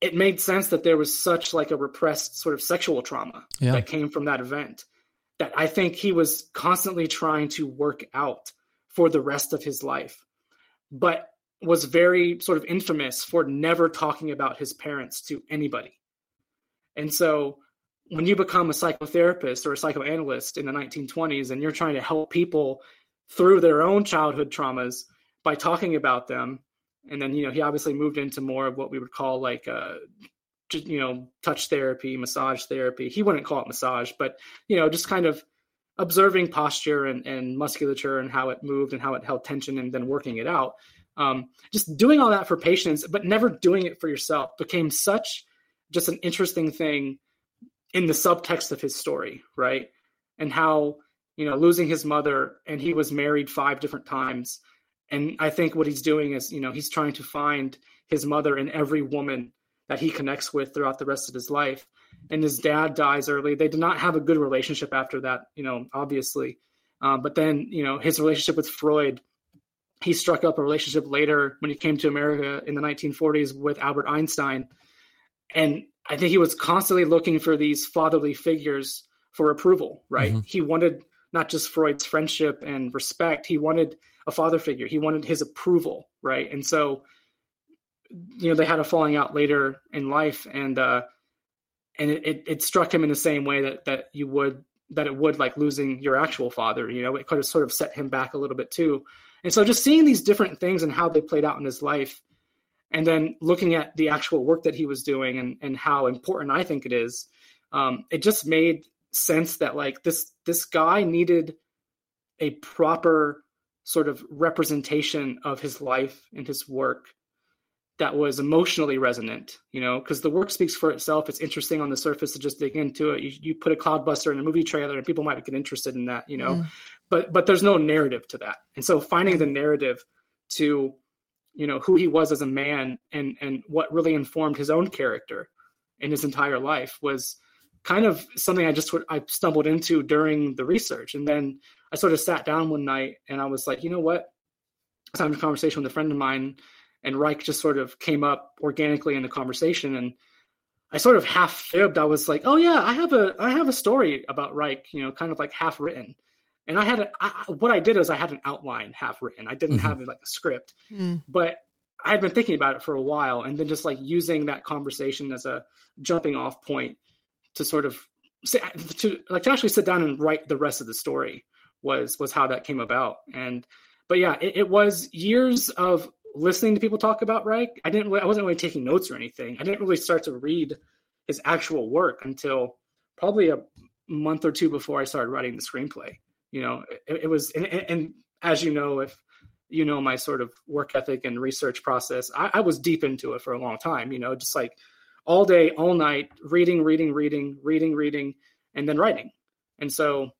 it made sense that there was such like a repressed sort of sexual trauma yeah. that came from that event that i think he was constantly trying to work out for the rest of his life but was very sort of infamous for never talking about his parents to anybody and so when you become a psychotherapist or a psychoanalyst in the 1920s and you're trying to help people through their own childhood traumas by talking about them and then you know he obviously moved into more of what we would call like uh you know touch therapy massage therapy he wouldn't call it massage but you know just kind of observing posture and, and musculature and how it moved and how it held tension and then working it out um, just doing all that for patients but never doing it for yourself became such just an interesting thing in the subtext of his story, right? And how, you know, losing his mother and he was married five different times. And I think what he's doing is, you know, he's trying to find his mother in every woman that he connects with throughout the rest of his life. And his dad dies early. They did not have a good relationship after that, you know, obviously. Um, but then, you know, his relationship with Freud, he struck up a relationship later when he came to America in the 1940s with Albert Einstein. And I think he was constantly looking for these fatherly figures for approval, right? Mm-hmm. He wanted not just Freud's friendship and respect, he wanted a father figure. He wanted his approval, right? And so, you know, they had a falling out later in life, and uh, and it, it, struck him in the same way that that you would that it would like losing your actual father. You know, it could have sort of set him back a little bit too. And so, just seeing these different things and how they played out in his life, and then looking at the actual work that he was doing and and how important I think it is, um, it just made sense that like this this guy needed a proper sort of representation of his life and his work that was emotionally resonant, you know, because the work speaks for itself. It's interesting on the surface to just dig into it. You, you put a cloudbuster in a movie trailer and people might get interested in that, you know, mm. but but there's no narrative to that. And so finding the narrative to, you know, who he was as a man and and what really informed his own character in his entire life was kind of something I just I stumbled into during the research. And then I sort of sat down one night and I was like, you know what? I was having a conversation with a friend of mine, and Reich just sort of came up organically in the conversation. And I sort of half fibbed. I was like, oh yeah, I have a I have a story about Reich, you know, kind of like half written. And I had a, I, what I did is I had an outline half written. I didn't mm-hmm. have like a script, mm. but I had been thinking about it for a while, and then just like using that conversation as a jumping off point to sort of to like to actually sit down and write the rest of the story was was how that came about and but yeah it, it was years of listening to people talk about Reich. I didn't I wasn't really taking notes or anything. I didn't really start to read his actual work until probably a month or two before I started writing the screenplay. You know, it, it was and, and, as you know, if you know my sort of work ethic and research process, I, I was deep into it for a long time. You know, just like all day, all night, reading, reading, reading, reading, reading, and then writing. And so,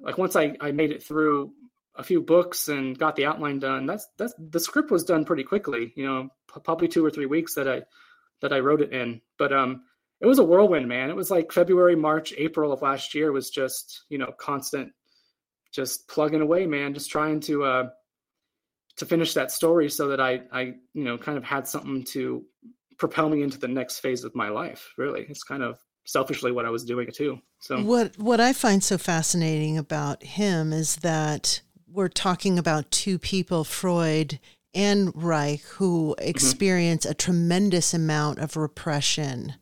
like once I, I made it through a few books and got the outline done, that's that's the script was done pretty quickly. You know, probably two or three weeks that I that I wrote it in. But um, it was a whirlwind, man. It was like February, March, April of last year was just you know constant, just plugging away, man. Just trying to uh to finish that story so that I I you know kind of had something to propel me into the next phase of my life. Really, it's kind of selfishly what I was doing too. So what what I find so fascinating about him is that we're talking about two people, Freud and Reich, who mm-hmm. experience mm-hmm. a tremendous amount of repression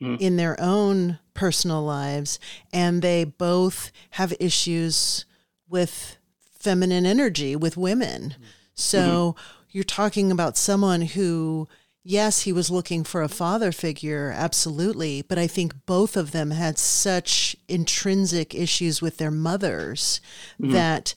mm-hmm. in their own personal lives, and they both have issues with feminine energy with women. Mm-hmm. So you're talking about someone who yes, he was looking for a father figure, absolutely. But I think both of them had such intrinsic issues with their mothers mm-hmm. that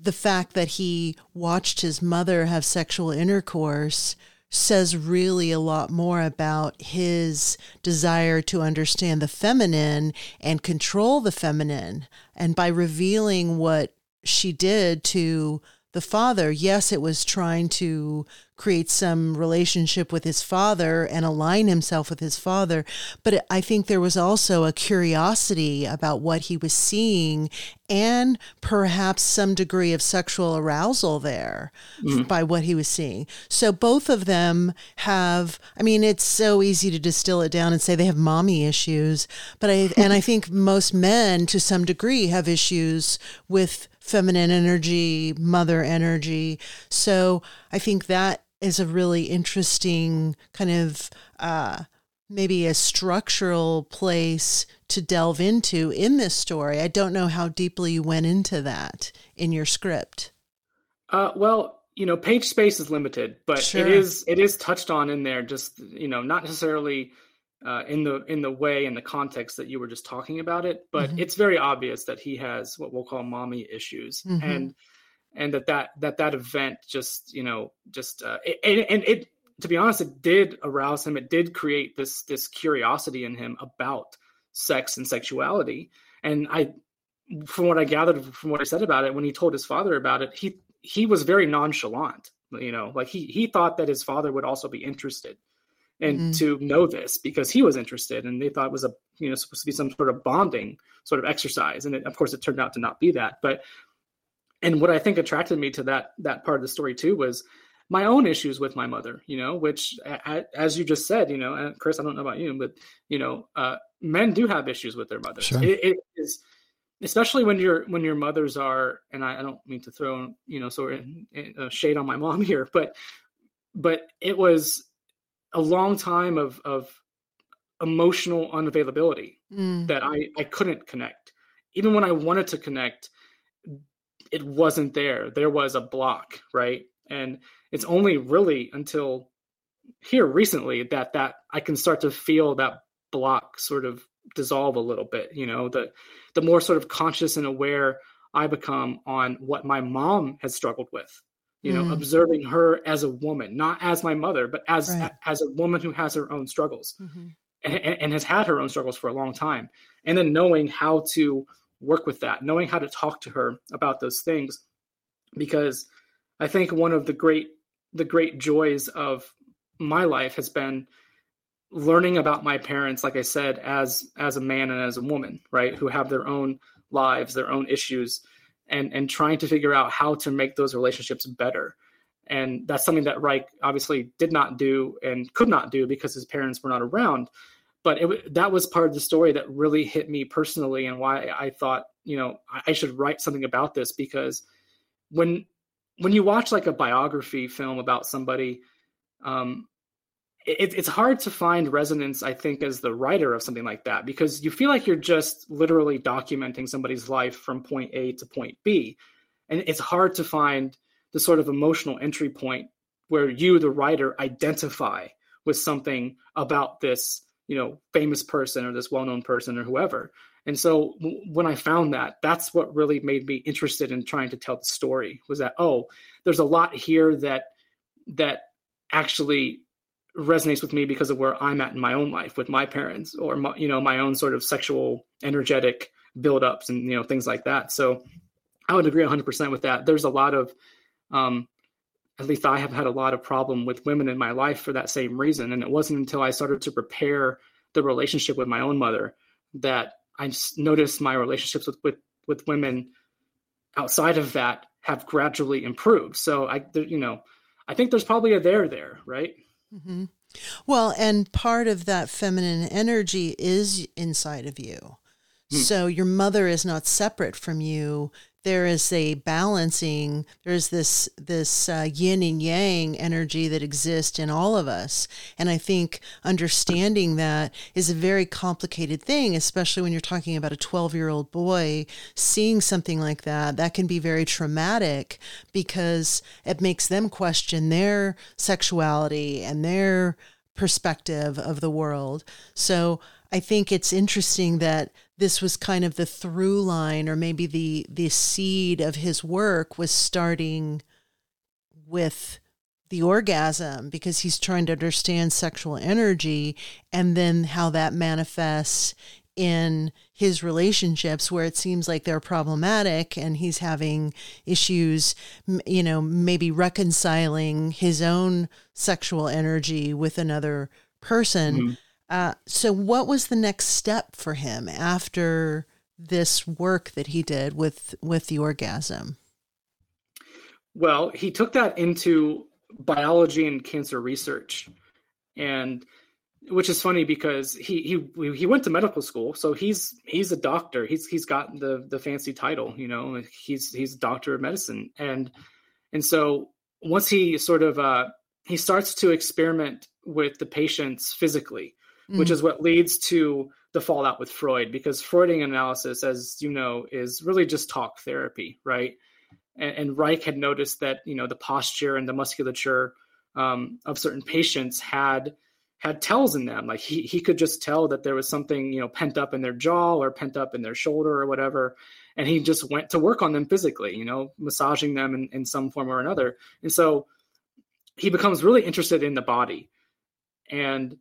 the fact that he watched his mother have sexual intercourse says really a lot more about his desire to understand the feminine and control the feminine. And by revealing what she did to the father, yes, it was trying to create some relationship with his father and align himself with his father. But I think there was also a curiosity about what he was seeing and perhaps some degree of sexual arousal there mm. by what he was seeing. So both of them have, I mean, it's so easy to distill it down and say they have mommy issues, but I, and I think most men to some degree have issues with feminine energy, mother energy. So I think that is a really interesting kind of uh, maybe a structural place to delve into in this story. I don't know how deeply you went into that in your script. Uh, well, you know, page space is limited, but sure. it is it is touched on in there. Just you know, not necessarily uh, in the in the way and the context that you were just talking about it but mm-hmm. it's very obvious that he has what we'll call mommy issues mm-hmm. and and that that that that event just you know just uh, it, and it to be honest it did arouse him it did create this this curiosity in him about sex and sexuality and i from what i gathered from what i said about it when he told his father about it he he was very nonchalant you know like he he thought that his father would also be interested and mm-hmm. to know this because he was interested and they thought it was a you know supposed to be some sort of bonding sort of exercise and it, of course it turned out to not be that but and what i think attracted me to that that part of the story too was my own issues with my mother you know which as you just said you know and chris i don't know about you but you know uh, men do have issues with their mothers sure. it, it is especially when your when your mothers are and I, I, don't mean to throw you know sort of a shade on my mom here but but it was a long time of of emotional unavailability mm. that I I couldn't connect. Even when I wanted to connect it wasn't there. There was a block right? And it's only really until here recently that that I can start to feel that block sort of dissolve a little bit you know? The the more sort of conscious and aware i become on what my mom has struggled with you know mm. observing her as a woman not as my mother but as right. as a woman who has her own struggles mm-hmm. and, and has had her own struggles for a long time and then knowing how to work with that knowing how to talk to her about those things because i think one of the great the great joys of my life has been learning about my parents like i said as as a man and as a woman right who have their own lives their own issues and and trying to figure out how to make those relationships better. And that's something that reich obviously did not do and could not do because his parents were not around. But it, that was part of the story that really hit me personally and why i thought you know i should write something about this because when when you watch like a biography film about somebody um, it, it's hard to find resonance, I think, as the writer of something like that because you feel like you're just literally documenting somebody's life from point A to point B. And it's hard to find the sort of emotional entry point where you, the writer, identify with something about this, you know, famous person or this well-known person or whoever. And so when I found that, that's what really made me interested in trying to tell the story was that, oh, there's a lot here that that actually resonates with me because of where I'm at in my own life with my parents or my, you know my own sort of sexual energetic buildups and you know things like that. So I would agree 100% with that. There's a lot of um, at least I have had a lot of problem with women in my life for that same reason and it wasn't until I started to prepare the relationship with my own mother that I noticed my relationships with with with women outside of that have gradually improved. So I you know I think there's probably a there there, right? Mm-hmm. Well, and part of that feminine energy is inside of you. Hmm. So your mother is not separate from you there is a balancing there's this this uh, yin and yang energy that exists in all of us. And i think understanding that is a very complicated thing especially when you're talking about a 12 year old boy seeing something like that. That can be very traumatic because it makes them question their sexuality and their perspective of the world. So i think it's interesting that this was kind of the through line or maybe the the seed of his work was starting with the orgasm because he's trying to understand sexual energy and then how that manifests in his relationships where it seems like they're problematic and he's having issues you know maybe reconciling his own sexual energy with another person. Mm-hmm uh, so, what was the next step for him after this work that he did with with the orgasm? Well, he took that into biology and cancer research, and which is funny because he he he went to medical school, so he's he's a doctor. He's he's got the the fancy title, you know. He's he's a doctor of medicine, and and so once he sort of uh, he starts to experiment with the patients physically mm-hmm. which is what leads to the fallout with Freud, because Freudian analysis, as you know, is really just talk therapy, right? And, and Reich had noticed that you know the posture and the musculature um, of certain patients had had tells in them. Like he he could just tell that there was something you know pent up in their jaw or pent up in their shoulder or whatever, and he just went to work on them physically, you know, massaging them in, in some form or another. And so he becomes really interested in the body, and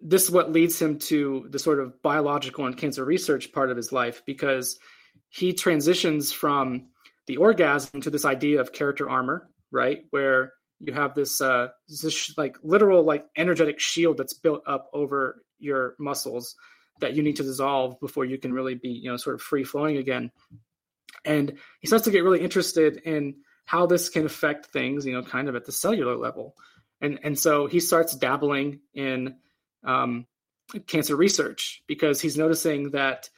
this is what leads him to the sort of biological and cancer research part of his life because he transitions from the orgasm to this idea of character armor, right? Where you have this uh this like literal like energetic shield that's built up over your muscles that you need to dissolve before you can really be you know sort of free flowing again and he starts to get really interested in how this can affect things you know kind of at the cellular level and and so he starts dabbling in um, cancer research because he's noticing that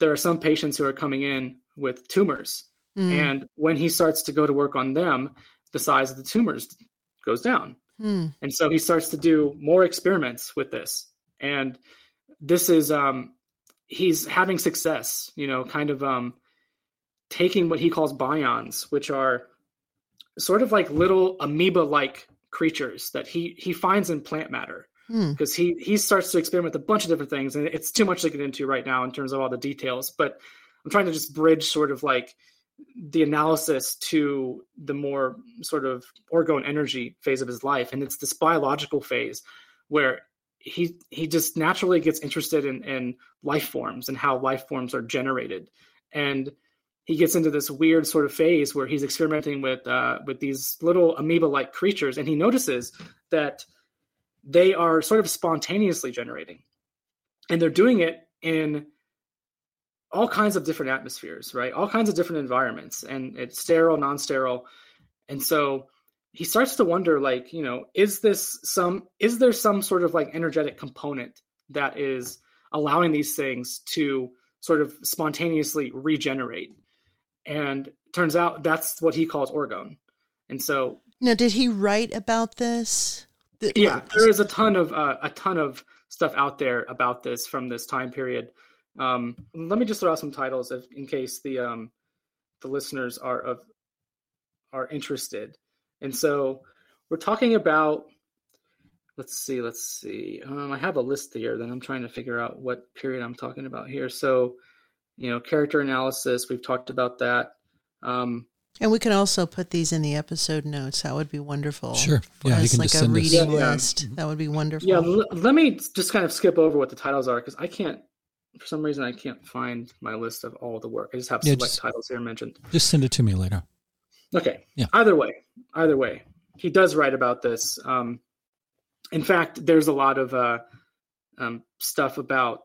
there are some patients who are coming in with tumors. Mm. And when he starts to go to work on them, the size of the tumors goes down. Mm. And so he starts to do more experiments with this. And this is um he's having success, you know, kind of um taking what he calls bions, which are sort of like little amoeba like creatures that he he finds in plant matter because hmm. he he starts to experiment with a bunch of different things and it's too much to get into right now in terms of all the details but i'm trying to just bridge sort of like the analysis to the more sort of orgone energy phase of his life and it's this biological phase where he he just naturally gets interested in in life forms and how life forms are generated and he gets into this weird sort of phase where he's experimenting with uh, with these little amoeba-like creatures, and he notices that they are sort of spontaneously generating, and they're doing it in all kinds of different atmospheres, right? All kinds of different environments, and it's sterile, non-sterile, and so he starts to wonder, like, you know, is this some is there some sort of like energetic component that is allowing these things to sort of spontaneously regenerate? and turns out that's what he calls orgone. And so now, did he write about this? Yeah, there is a ton of uh, a ton of stuff out there about this from this time period. Um, let me just throw out some titles if, in case the um, the listeners are of are interested. And so we're talking about. Let's see. Let's see. Um, I have a list here. Then I'm trying to figure out what period I'm talking about here. So you know, character analysis. We've talked about that. Um, and we can also put these in the episode notes. That would be wonderful. Sure. Yeah, as like a reading list. Yeah. That would be wonderful. Yeah. L- let me just kind of skip over what the titles are because I can't, for some reason, I can't find my list of all the work. I just have yeah, select just, titles here mentioned. Just send it to me later. Okay. Yeah. Either way, either way, he does write about this. Um, in fact, there's a lot of uh, um, stuff about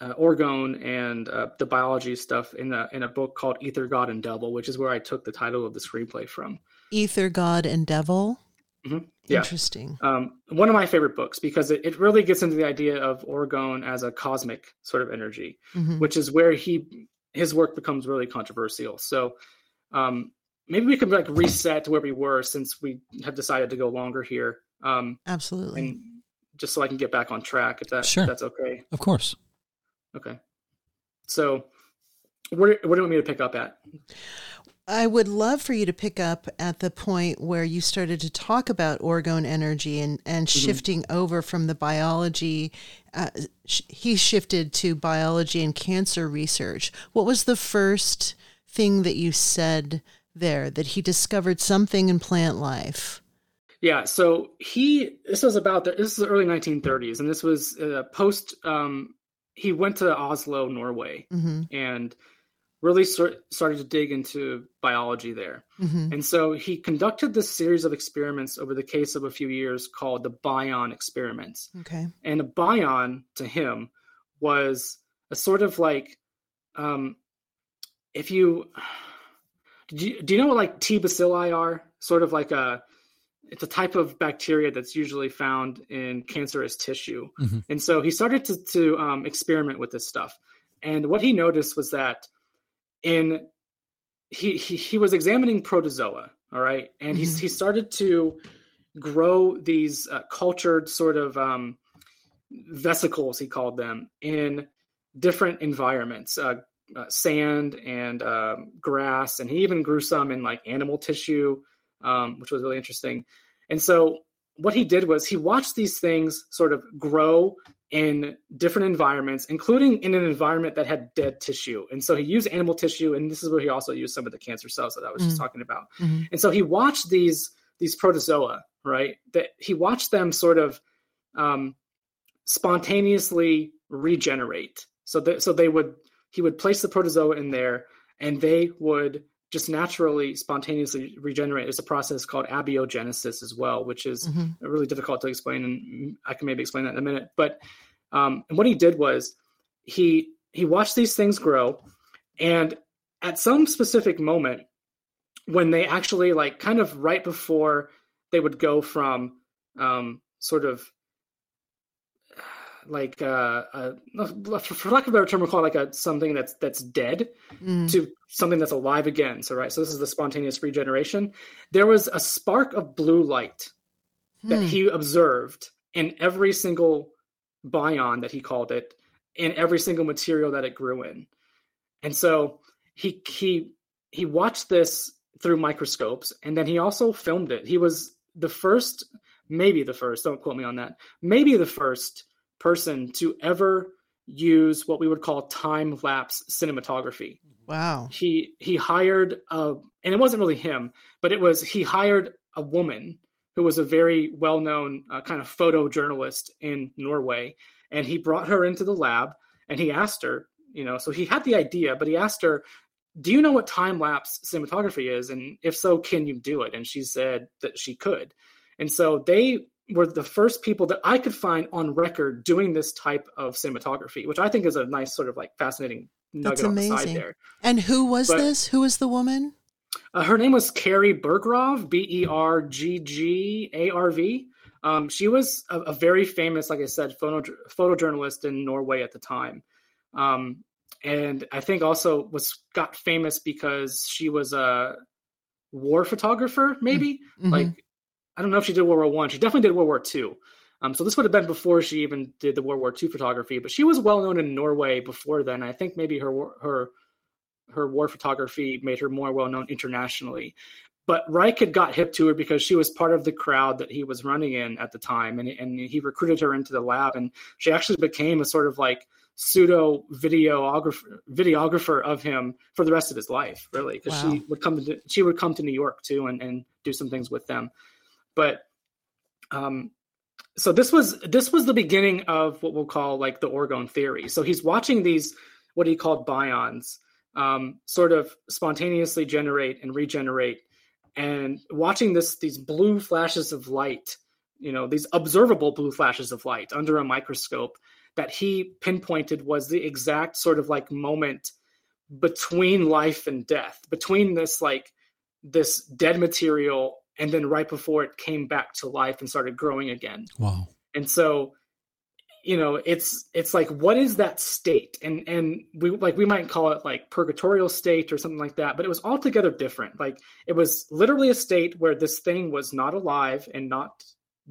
uh, orgone and uh, the biology stuff in a in a book called Ether, God, and Devil, which is where I took the title of the screenplay from. Ether, God, and Devil. Mm-hmm. Yeah. Interesting. Um, one of my favorite books because it, it really gets into the idea of orgone as a cosmic sort of energy, mm-hmm. which is where he his work becomes really controversial. So um, maybe we could like reset to where we were since we have decided to go longer here. Um, Absolutely. And just so I can get back on track, if that sure. if that's okay. Of course. Okay. So, where, where do you want me to pick up at? I would love for you to pick up at the point where you started to talk about orgone energy and, and mm-hmm. shifting over from the biology. Uh, sh- he shifted to biology and cancer research. What was the first thing that you said there that he discovered something in plant life? Yeah, so he this was about the, this is the early 1930s, and this was uh, post um, he went to Oslo, Norway, mm-hmm. and really start, started to dig into biology there. Mm-hmm. And so he conducted this series of experiments over the case of a few years called the Bion experiments. Okay. And a Bion to him was a sort of like, um, if you, do you, do you know what like T bacilli are? Sort of like a, it's a type of bacteria that's usually found in cancerous tissue. Mm-hmm. And so he started to, to um, experiment with this stuff. And what he noticed was that in he, he, he was examining protozoa, all right, and mm-hmm. he he started to grow these uh, cultured sort of um, vesicles, he called them, in different environments, uh, uh, sand and um, grass, and he even grew some in like animal tissue um, which was really interesting. And so what he did was he watched these things sort of grow in different environments, including in an environment that had dead tissue. And so he used animal tissue, and this is where he also used some of the cancer cells that I was mm-hmm. just talking about. Mm-hmm. And so he watched these these protozoa, right? That he watched them sort of um, spontaneously regenerate. So that so they would he would place the protozoa in there, and they would just naturally spontaneously regenerate is a process called abiogenesis as well, which is mm-hmm. really difficult to explain, and I can maybe explain that in a minute. But um, and what he did was he he watched these things grow, and at some specific moment, when they actually like kind of right before they would go from um, sort of like uh, uh, for lack of a better term, we call it like a something that's that's dead mm. to something that's alive again. So right, so this is the spontaneous regeneration. There was a spark of blue light that hmm. he observed in every single bion that he called it, in every single material that it grew in, and so he he he watched this through microscopes, and then he also filmed it. He was the first, maybe the first. Don't quote me on that. Maybe the first person to ever use what we would call time lapse cinematography. Wow. He he hired a and it wasn't really him, but it was he hired a woman who was a very well-known uh, kind of photojournalist in Norway and he brought her into the lab and he asked her, you know, so he had the idea, but he asked her, "Do you know what time lapse cinematography is and if so, can you do it?" And she said that she could. And so they were the first people that I could find on record doing this type of cinematography, which I think is a nice sort of like fascinating That's amazing. on the side there. And who was but, this? Who was the woman? Uh, her name was Kari Berggrav, B E R G G A R V. Um, she was a, a, very famous, like I said, photo, photojournalist in Norway at the time. Um, and I think also was got famous because she was a war photographer, maybe mm-hmm. like I don't know if she did World War One. She definitely did World War Two. Um, so this would have been before she even did the World War II photography, but she was well known in Norway before then. I think maybe her her her war photography made her more well known internationally. But Reich had got hip to her because she was part of the crowd that he was running in at the time, and and he recruited her into the lab, and she actually became a sort of like pseudo videographer videographer of him for the rest of his life, really, because wow. she would come to she would come to New York too and and do some things with them. But um, so this was this was the beginning of what we'll call like the orgone theory. So he's watching these what he called bions um, sort of spontaneously generate and regenerate, and watching this these blue flashes of light, you know, these observable blue flashes of light under a microscope that he pinpointed was the exact sort of like moment between life and death, between this like this dead material and then right before it came back to life and started growing again. Wow. And so you know it's it's like what is that state and and we like we might call it like purgatorial state or something like that but it was altogether different like it was literally a state where this thing was not alive and not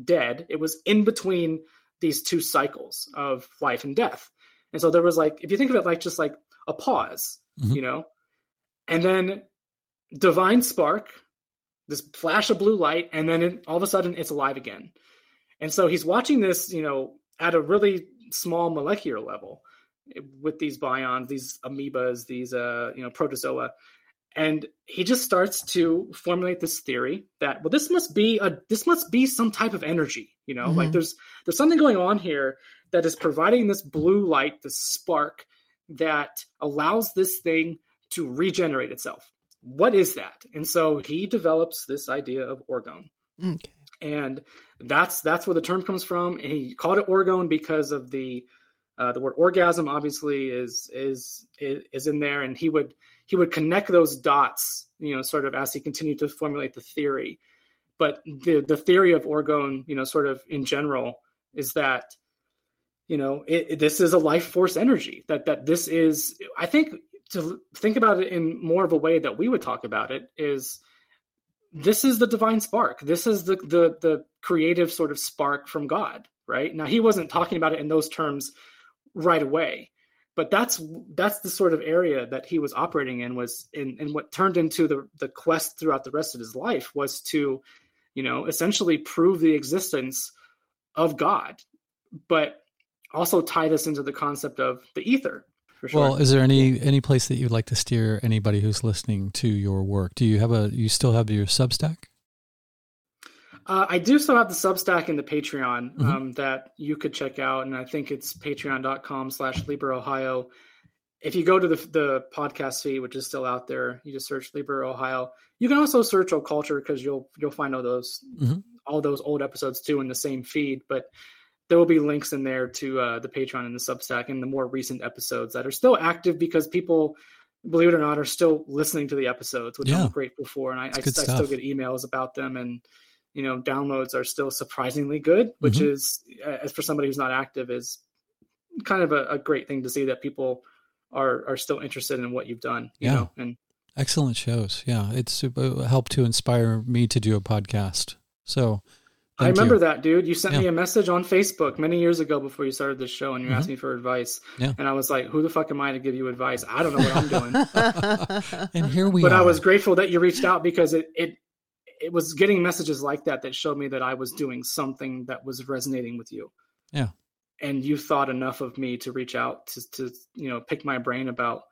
dead it was in between these two cycles of life and death and so there was like if you think of it like just like a pause mm-hmm. you know and then divine spark this flash of blue light, and then it, all of a sudden it's alive again. And so he's watching this, you know, at a really small molecular level with these bions, these amoebas, these uh, you know, protozoa. And he just starts to formulate this theory that well, this must be a this must be some type of energy, you know, mm-hmm. like there's there's something going on here that is providing this blue light, this spark that allows this thing to regenerate itself what is that? And so he develops this idea of orgone. Okay. And that's that's where the term comes from. And he called it orgone because of the uh, the word orgasm obviously is, is is in there and he would he would connect those dots you know sort of as he continued to formulate the theory but the the theory of orgone you know sort of in general is that you know it, it, this is a life force energy that that this is i think to think about it in more of a way that we would talk about it is this is the divine spark. This is the the the creative sort of spark from god right? Now he wasn't talking about it in those terms right away but that's that's the sort of area that he was operating in was in and what turned into the the quest throughout the rest of his life was to you know essentially prove the existence of god but also tie this into the concept of the ether Sure. Well, is there any any place that you'd like to steer anybody who's listening to your work? Do you have a you still have your Substack? Uh, I do still have the Substack and the Patreon mm-hmm. um, that you could check out, and I think it's patreon.com slash Liber Ohio. If you go to the the podcast feed, which is still out there, you just search Liber Ohio. You can also search Occulture because you'll you'll find all those mm-hmm. all those old episodes too in the same feed. But there will be links in there to uh, the Patreon and the Substack and the more recent episodes that are still active because people, believe it or not, are still listening to the episodes, which yeah. I'm grateful for. And I, I, I, still get emails about them, and you know, downloads are still surprisingly good, which mm-hmm. is, as for somebody who's not active, is kind of a, a great thing to see that people are are still interested in what you've done. You Yeah. know, and Excellent shows. Yeah, it's uh, helped to inspire me to do a podcast. So I remember you. that, dude. You sent me a message on Facebook many years ago before you started this show, and you Mhm. asked me for advice. Yeah. And I was like, "Who the fuck am I to give you advice? I don't know what I'm doing." And here we but are. I was grateful that you reached out because it it it was getting messages like that that showed me that I was doing something that was resonating with you. Yeah. And you thought enough of me to reach out to to you know pick my brain about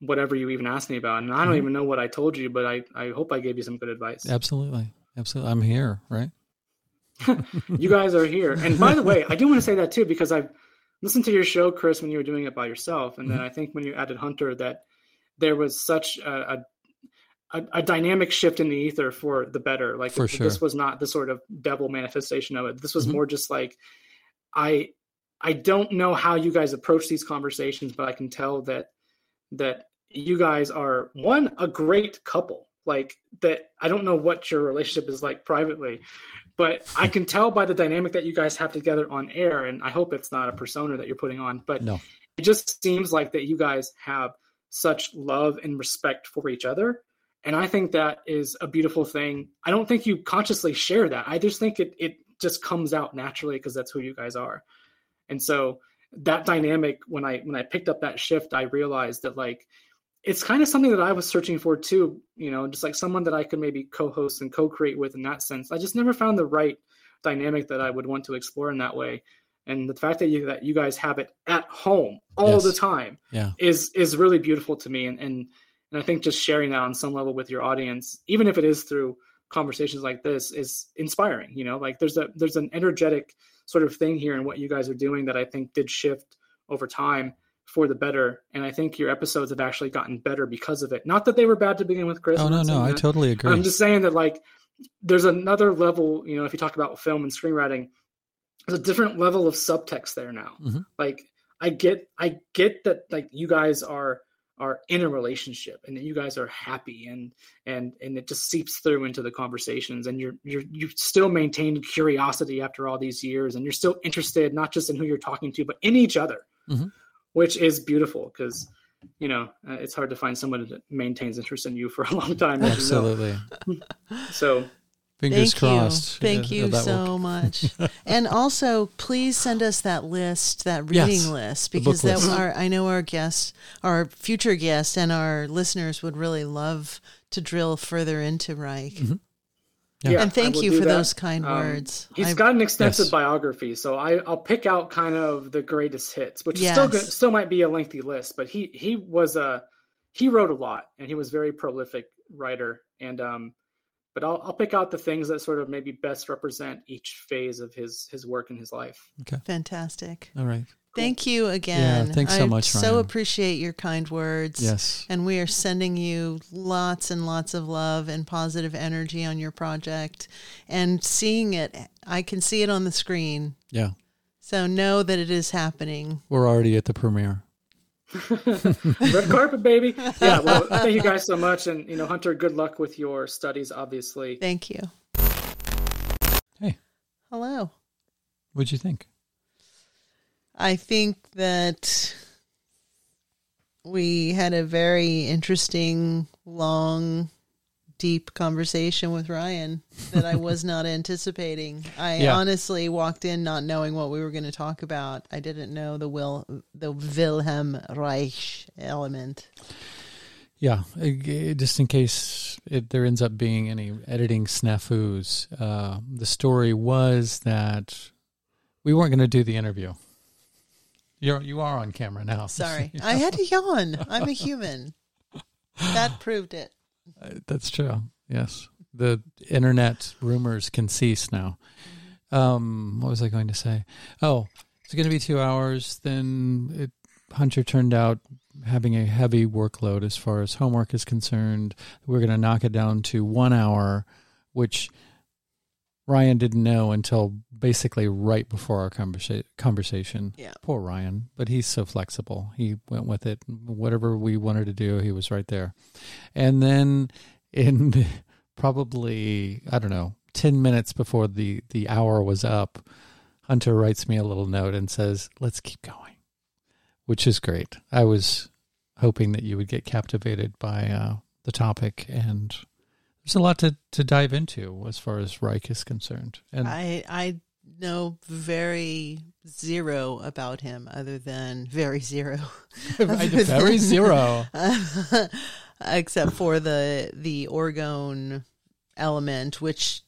whatever you even asked me about. And I don't Mhm. even know what I told you, but I I hope I gave you some good advice. Absolutely. Absolutely. I'm here, right? you guys are here. And by the way, I do want to say that too because I've listened to your show, Chris, when you were doing it by yourself, and Mm-hmm. then I think when you added Hunter, that there was such a, a a, a dynamic shift in the ether for the better. Like For sure. this was not the sort of devil manifestation of it. This was Mhm. more just like I I don't know how you guys approach these conversations, but I can tell that that you guys are one a great couple. Like that I don't know what your relationship is like privately, but I can tell by the dynamic that you guys have together on air and I hope it's not a persona that you're putting on, but No. it just seems like that you guys have such love and respect for each other and i think that is a beautiful thing. I don't think you consciously share that. I just think it, it just comes out naturally because that's who you guys are. And so that dynamic when i when i picked up that shift i realized that like it's kind of something that i was searching for too you know just like someone that i could maybe co-host and co-create with in that sense. I just never found the right dynamic that i would want to explore in that way. And the fact that you that you guys have it at home all Yes. the time Yeah. is is really beautiful to me. And and and I think just sharing that on some level with your audience even if it is through conversations like this is inspiring you know? Like there's a there's an energetic sort of thing here in what you guys are doing that I think did shift over time for the better and I think your episodes have actually gotten better because of it not that they were bad to begin with Chris Oh no, no, I totally agree. I'm just saying that like there's another level, you know, if you talk about film and screenwriting, there's a different level of subtext there now. Mhm. Like I get I get that like you guys are are in a relationship and that you guys are happy and and and it just seeps through into the conversations and you're you're you still maintain curiosity after all these years and you're still interested not just in who you're talking to but in each other Mhm. Which is beautiful because you know uh, it's hard to find someone that maintains interest in you for a long time as you know. Absolutely. so Fingers Thank crossed. you. Thank you that will- so much. and also, please send us that list, that reading Yes, list, because that list. our I know our guests, our future guests, and our listeners would really love to drill further into Reich. Mm-hmm. Yeah. Yeah, And thank you for that. those kind Um, words. He's I- got an extensive Yes. biography, so I, I'll pick out kind of the greatest hits, which is still good, still might be a lengthy list. But he he was a he wrote a lot, and he was a very prolific writer. And um, but I'll I'll pick out the things that sort of maybe best represent each phase of his his work in his life. fantastic. All right. Thank you again. Yeah, thanks so I much, So Ryan. appreciate your kind words. Yes. And we are sending you lots and lots of love and positive energy on your project and seeing it. I can see it on the screen. Yeah. So know that it is happening. We're already at the premiere. Red carpet, baby. Yeah. Well, thank you guys so much, and you know, Hunter, good luck with your studies. Obviously, Thank you. Hey. Hello. What'd you think? I think that we had a very interesting, long, deep conversation with Ryan that I was not anticipating. I Yeah. honestly walked in not knowing what we were going to talk about. I didn't know the will the Wilhelm Reich element. Yeah, just in case it, there ends up being any editing snafus, uh, the story was that we weren't going to do the interview. You're you are on camera now. so- Sorry. I had to yawn. I'm a human. That proved it. Uh, That's true. Yes, the internet rumors can cease now. Um, what was I going to say? Oh, it's going to be two hours. Then it, Hunter turned out having a heavy workload as far as homework is concerned. We're going to knock it down to one hour, which Ryan didn't know until basically right before our conversa- conversation. Yeah. Poor Ryan, but he's so flexible. He went with it. Whatever we wanted to do, he was right there. And then in probably, I don't know, 10 minutes before the, the hour was up, Hunter writes me a little note and says, let's keep going. which is great. I was hoping that you would get captivated by uh, the topic, and there's a lot to, to dive into as far as Reich is concerned. And I I know very zero about him, other than very zero, very zero. except for the the orgone element, which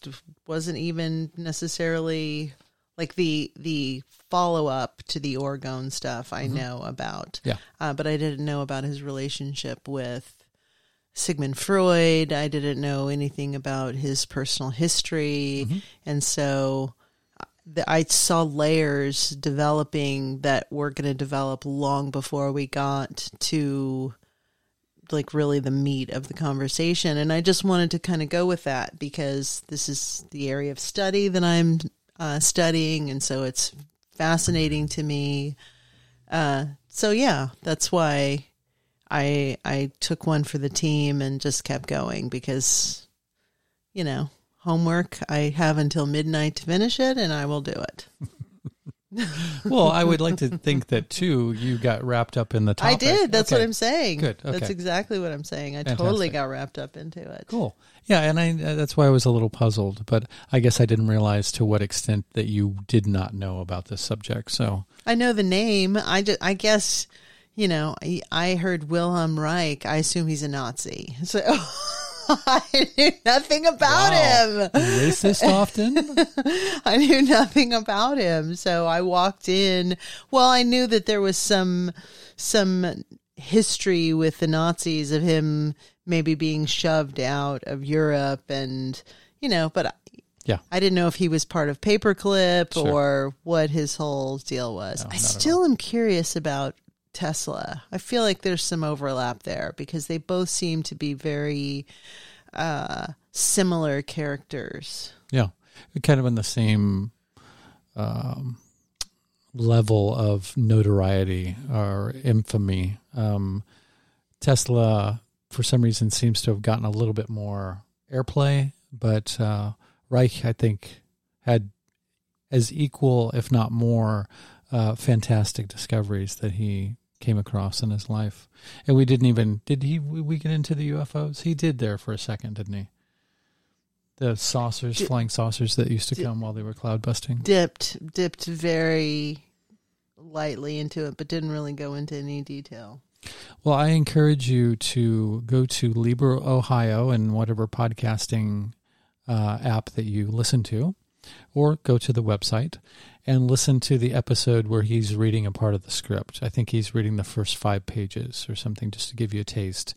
wasn't even necessarily like the the follow up to the orgone stuff. I know about, Yeah. uh, but I didn't know about his relationship with Sigmund Freud. I didn't know anything about his personal history, and so uh, I saw layers developing that were going to develop long before we got to like really the meat of the conversation. And i just wanted to kind of go with that because this is the area of study that i'm uh, studying. And so it's fascinating to me. Uh, so yeah that's why i i took one for the team and just kept going because you know homework i have until midnight to finish it and i will do it well, I would like to think that too. You got wrapped up in the topic. i did that's Okay. what i'm saying Good, that's exactly what i'm saying i totally got wrapped up into it Cool. Yeah, and I uh, that's why I was a little puzzled, but I guess I didn't realize to what extent that you did not know about this subject. So, I know the name. I, ju- I guess, you know, I, I heard Wilhelm Reich. I assume he's a Nazi. So I knew nothing about Wow. him. racist often? I knew nothing about him. So I walked in. Well, I knew that there was some some history with the Nazis of him maybe being shoved out of Europe and you know, but I- Yeah. I didn't know if he was part of Paperclip Sure. or what his whole deal was. No, I still am curious about Tesla. I feel like there's some overlap there because they both seem to be very uh, similar characters. Yeah, kind of in the same um, level of notoriety or infamy. Um, Tesla, for some reason, seems to have gotten a little bit more airplay, but uh, Reich, I think, had as equal, if not more, uh, fantastic discoveries that he came across in his life. And we didn't even did he we get into the UFOs? He did there for a second, didn't he? The saucers, Di- flying saucers that used to come while they were cloud busting. Dipped dipped very lightly into it, but didn't really go into any detail. Well, I encourage you to go to Liber Ohio and whatever podcasting uh, app that you listen to, or go to the website and listen to the episode where he's reading a part of the script. I think he's reading the first five pages or something just to give you a taste.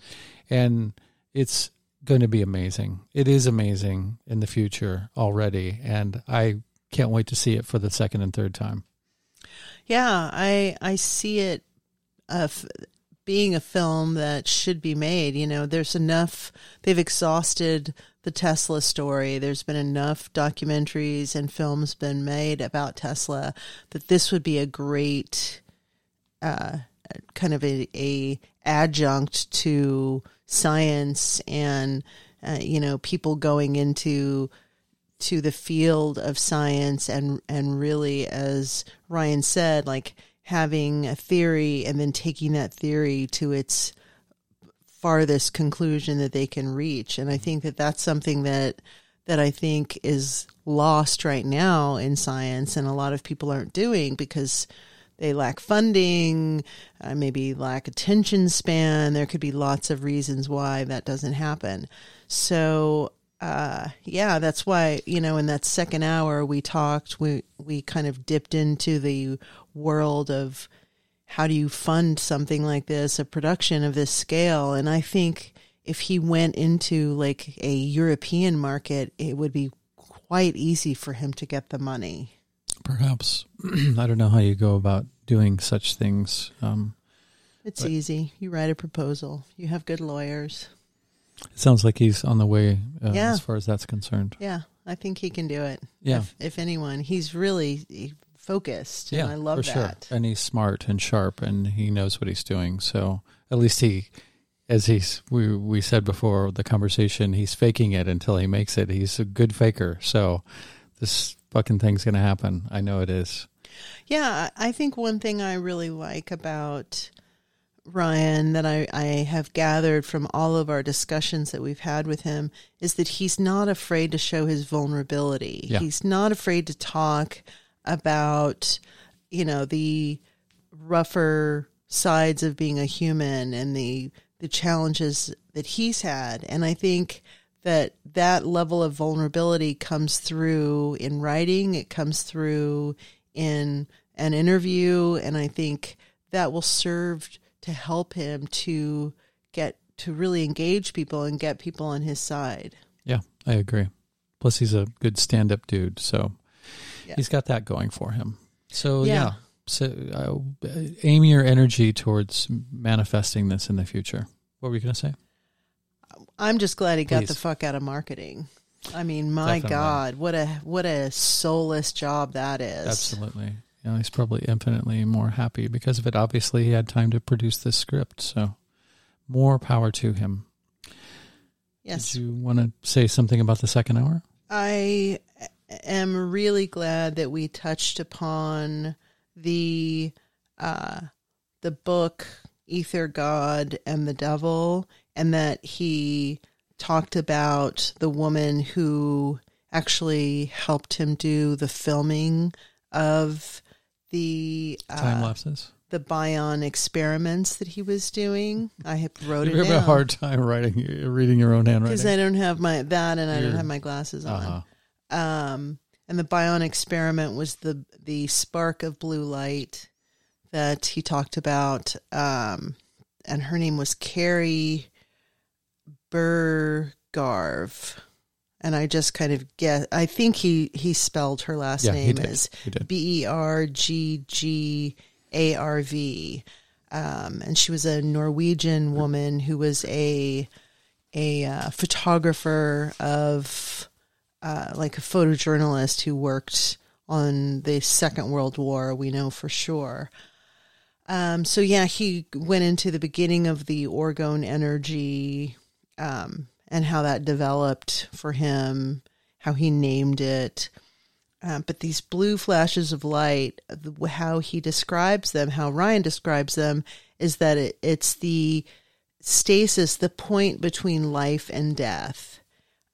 And it's going to be amazing. It is amazing in the future already. And I can't wait to see it for the second and third time. Yeah, I I see it uh, being a film that should be made. You know, there's enough. They've exhausted the Tesla story. There's been enough documentaries and films been made about Tesla that this would be a great uh, kind of a, a adjunct to science and uh, you know people going into to the field of science and and really as Ryan said like having a theory and then taking that theory to its farthest conclusion that they can reach and I think that that's something that that I think is lost right now in science and a lot of people aren't doing because they lack funding, uh, maybe lack attention span. There could be lots of reasons why that doesn't happen. So, uh, yeah, that's why you know in that second hour we talked. We we kind of dipped into the world of how do you fund something like this, a production of this scale, and I think if he went into like a European market, it would be quite easy for him to get the money. Perhaps. I don't know how you go about doing such things. Um, It's But- easy. You write a proposal. You have good lawyers. it sounds like he's on the way uh, Yeah. as far as that's concerned. Yeah, I think he can do it. Yeah. If, if anyone, he's really focused. And yeah, I love that. sure. And he's smart and sharp, and he knows what he's doing. So at least he, as he's we we said before the conversation, he's faking it until he makes it. He's a good faker. So this fucking thing's gonna happen. I know it is. Yeah, I think one thing I really like about Ryan that I, I have gathered from all of our discussions that we've had with him is that he's not afraid to show his vulnerability. Yeah. He's not afraid to talk about, you know, the rougher sides of being a human and the the challenges that he's had. And I think that that level of vulnerability comes through in writing, it comes through in an interview, and I think that will serve to help him to get to really engage people and get people on his side. Yeah, I agree. Plus, he's a good stand up dude. So Yeah. he's got that going for him. So, Yeah. yeah. So, uh, aim your energy towards manifesting this in the future. What were you going to say? I'm just glad he got the fuck out of marketing. I mean, my Definitely. God, what a what a soulless job that is. Absolutely. Yeah, he's probably infinitely more happy because of it. Obviously, he had time to produce this script. So, more power to him. Yes. Did you want to say something about the second hour? I am really glad that we touched upon the uh, the book Ether God and the Devil, and that he talked about the woman who actually helped him do the filming of the Time uh, lapses. the Bion experiments that he was doing. I have wrote it. You it have a hard time writing, reading your own handwriting. because I don't have my that, and I don't have my glasses on uh-huh. Um, and the Bion experiment was the the spark of blue light that he talked about, um, and her name was Carrie Berggrav, and I just kind of guess. I think he he spelled her last Yeah, name as. B E R G G A R V. Um, and she was a Norwegian woman who was a a uh, photographer of uh, like a photojournalist who worked on the Second World War. We know for sure. Um, so yeah, he went into the beginning of the orgone energy um, and how that developed for him, how he named it. Um, but these blue flashes of light, how he describes them, how Ryan describes them, is that it, it's the stasis, the point between life and death.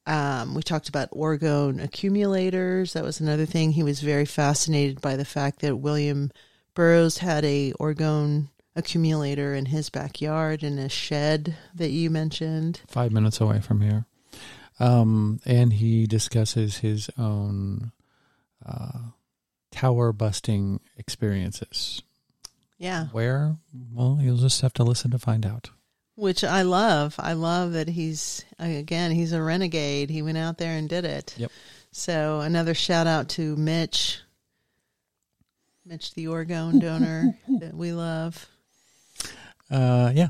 Um, we talked about orgone accumulators. That was another thing. He was very fascinated by the fact that William Burroughs had a orgone accumulator in his backyard in a shed that you mentioned. Five minutes away from here. Um, and he discusses his own uh, tower busting experiences. Yeah. Where? Well, you'll just have to listen to find out. Which I love. I love that he's again he's a renegade. He went out there and did it. Yep. So another shout out to Mitch. Mitch the orgone donor that we love. Uh, yeah.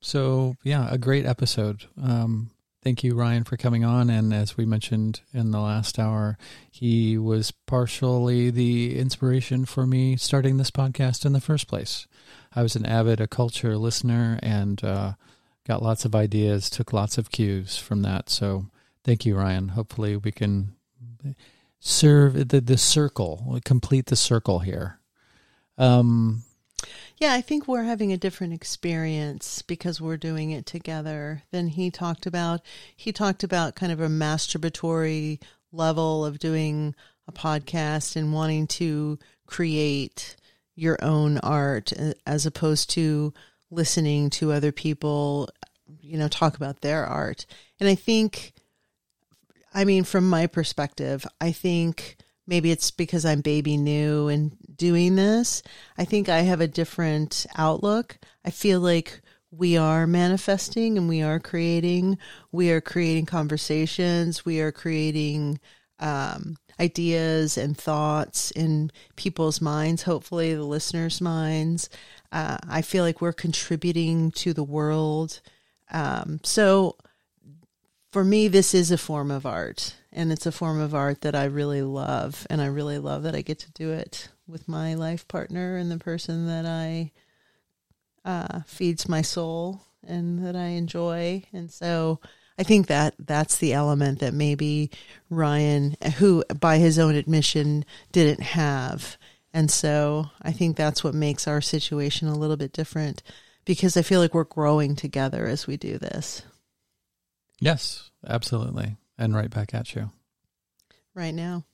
So yeah, a great episode. Um, thank you, Ryan, for coming on. And as we mentioned in the last hour, he was partially the inspiration for me starting this podcast in the first place. I was an avid occulture listener and uh, got lots of ideas, took lots of cues from that. So thank you, Ryan. Hopefully, we can serve the the circle, complete the circle here. Um, Yeah, I think we're having a different experience because we're doing it together than he talked about. He talked about kind of a masturbatory level of doing a podcast and wanting to create your own art uh, as opposed to listening to other people, you know, talk about their art. And I think, I mean, from my perspective, I think maybe it's because I'm baby new and doing this. I think I have a different outlook. I feel like we are manifesting and we are creating. We are creating conversations. We are creating um, ideas and thoughts in people's minds, hopefully the listeners' minds. Uh, I feel like we're contributing to the world. Um, so for me, this is a form of art, and it's a form of art that I really love, and I really love that I get to do it with my life partner and the person that I uh, feeds my soul and that I enjoy, and so I think that that's the element that maybe Ryan, who by his own admission didn't have, And so I think that's what makes our situation a little bit different because I feel like we're growing together as we do this. Yes, absolutely. And right back at you. Right now.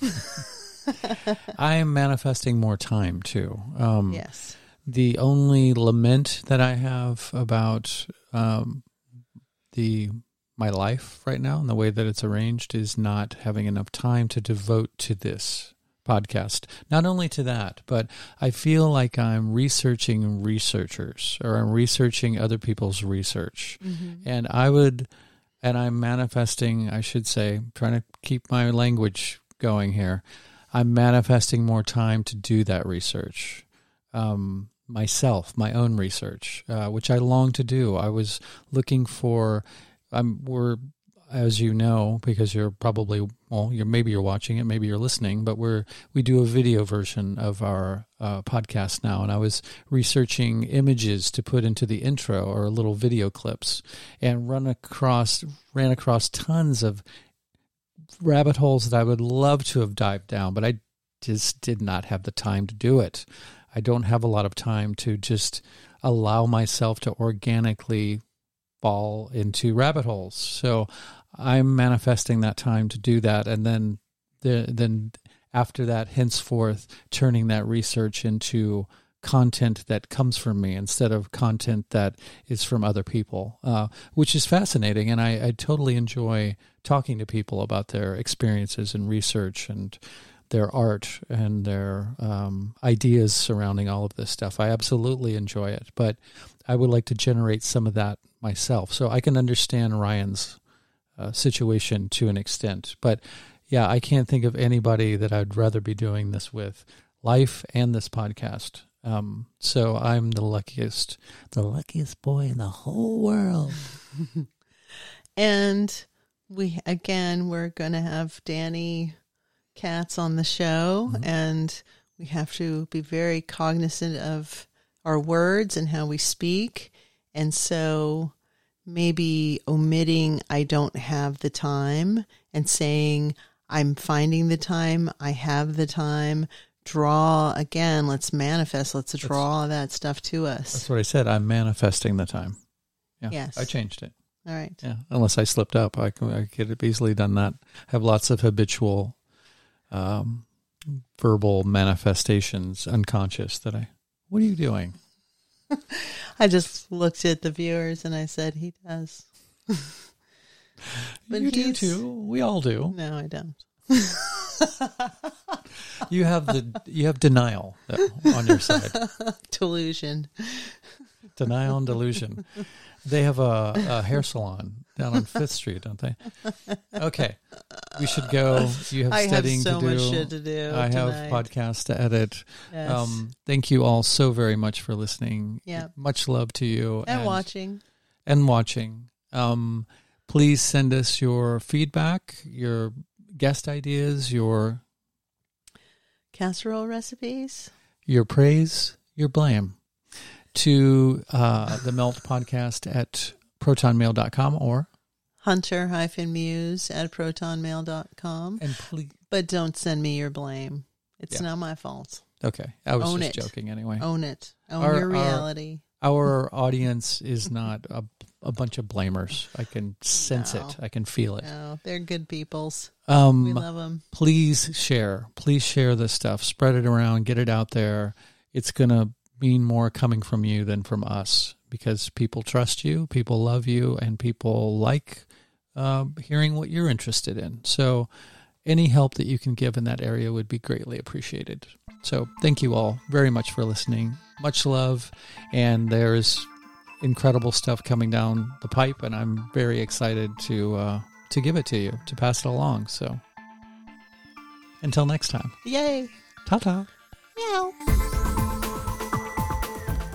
I am manifesting more time too. Um, yes. The only lament that I have about um, the my life right now and the way that it's arranged is not having enough time to devote to this podcast. Not only to that, but I feel like I'm researching researchers or I'm researching other people's research. Mm-hmm. And I would, and I'm manifesting, I should say, trying to keep my language going here. I'm manifesting more time to do that research. Um, myself, my own research, uh, which I long to do. I was looking for, I'm, we're as you know, because you're probably well, you're maybe you're watching it, maybe you're listening, but we're we do a video version of our uh, podcast now, and I was researching images to put into the intro or little video clips, and run across ran across tons of rabbit holes that I would love to have dived down, but I just did not have the time to do it. I don't have a lot of time to just allow myself to organically fall into rabbit holes. So I'm manifesting that time to do that, and then the, then after that, henceforth, turning that research into content that comes from me instead of content that is from other people, uh, which is fascinating. And I, I, totally enjoy talking to people about their experiences and research and their art and their um, ideas surrounding all of this stuff. I absolutely enjoy it, but I would like to generate some of that myself so I can understand Ryan's uh, situation to an extent. But yeah, I can't think of anybody that I'd rather be doing this with, life and this podcast. Um, so I'm the luckiest, the luckiest boy in the whole world. and we again, we're going to have Danny Katz on the show, mm-hmm. and we have to be very cognizant of our words and how we speak. And so maybe omitting I don't have the time and saying I'm finding the time, I have the time. Draw again, let's manifest, let's draw that's, that stuff to us. That's what I said. I'm manifesting the time. Yeah. Yes. I changed it. All right. Yeah. Unless I slipped up, I, could, I could have easily done that. I have lots of habitual um, verbal manifestations, unconscious, that I, what are you doing? I just looked at the viewers and I said, he does. but you do too. We all do. No, I don't. you have the you have denial on your side. Delusion. Denial and delusion. They have a, a hair salon down on Fifth Street, don't they? Okay, we should go. You have I studying have so to do. Much shit to do. I tonight. have podcasts to edit. Yes. Um, thank you all so very much for listening. Yeah. Much love to you and, and watching. And watching. Um, please send us your feedback, your guest ideas, your casserole recipes, your praise, your blame to uh, the Melt podcast at protonmail.com or hunter-muse at protonmail.com. And please, but don't send me your blame. It's yeah. not my fault. Okay. I was Own just it. joking anyway. Own it. Own our, your reality. Our, our audience is not a, a bunch of blamers. I can sense no. it. I can feel it. No, they're good peoples. Um, we love them. Please share. Please share this stuff. Spread it around. Get it out there. It's going to mean more coming from you than from us because people trust you, people love you, and people like uh, hearing what you're interested in. So, any help that you can give in that area would be greatly appreciated. So, thank you all very much for listening. Much love, and there's incredible stuff coming down the pipe, and I'm very excited to uh, to give it to you, to pass it along. So, until next time. Yay! Ta ta. Meow.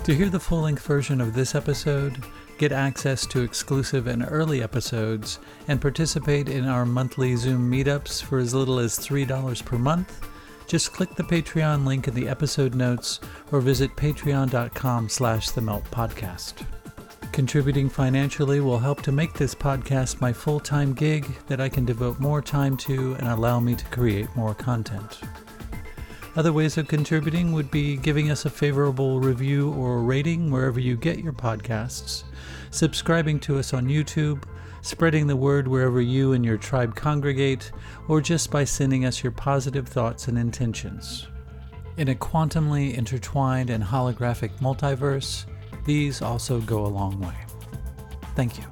To hear the full length version of this episode, get access to exclusive and early episodes, and participate in our monthly Zoom meetups for as little as $3 per month, just click the Patreon link in the episode notes or visit patreon.com slash the melt podcast. Contributing financially will help to make this podcast my full-time gig that I can devote more time to and allow me to create more content. Other ways of contributing would be giving us a favorable review or rating wherever you get your podcasts, subscribing to us on YouTube, spreading the word wherever you and your tribe congregate, or just by sending us your positive thoughts and intentions. In a quantumly intertwined and holographic multiverse, these also go a long way. Thank you.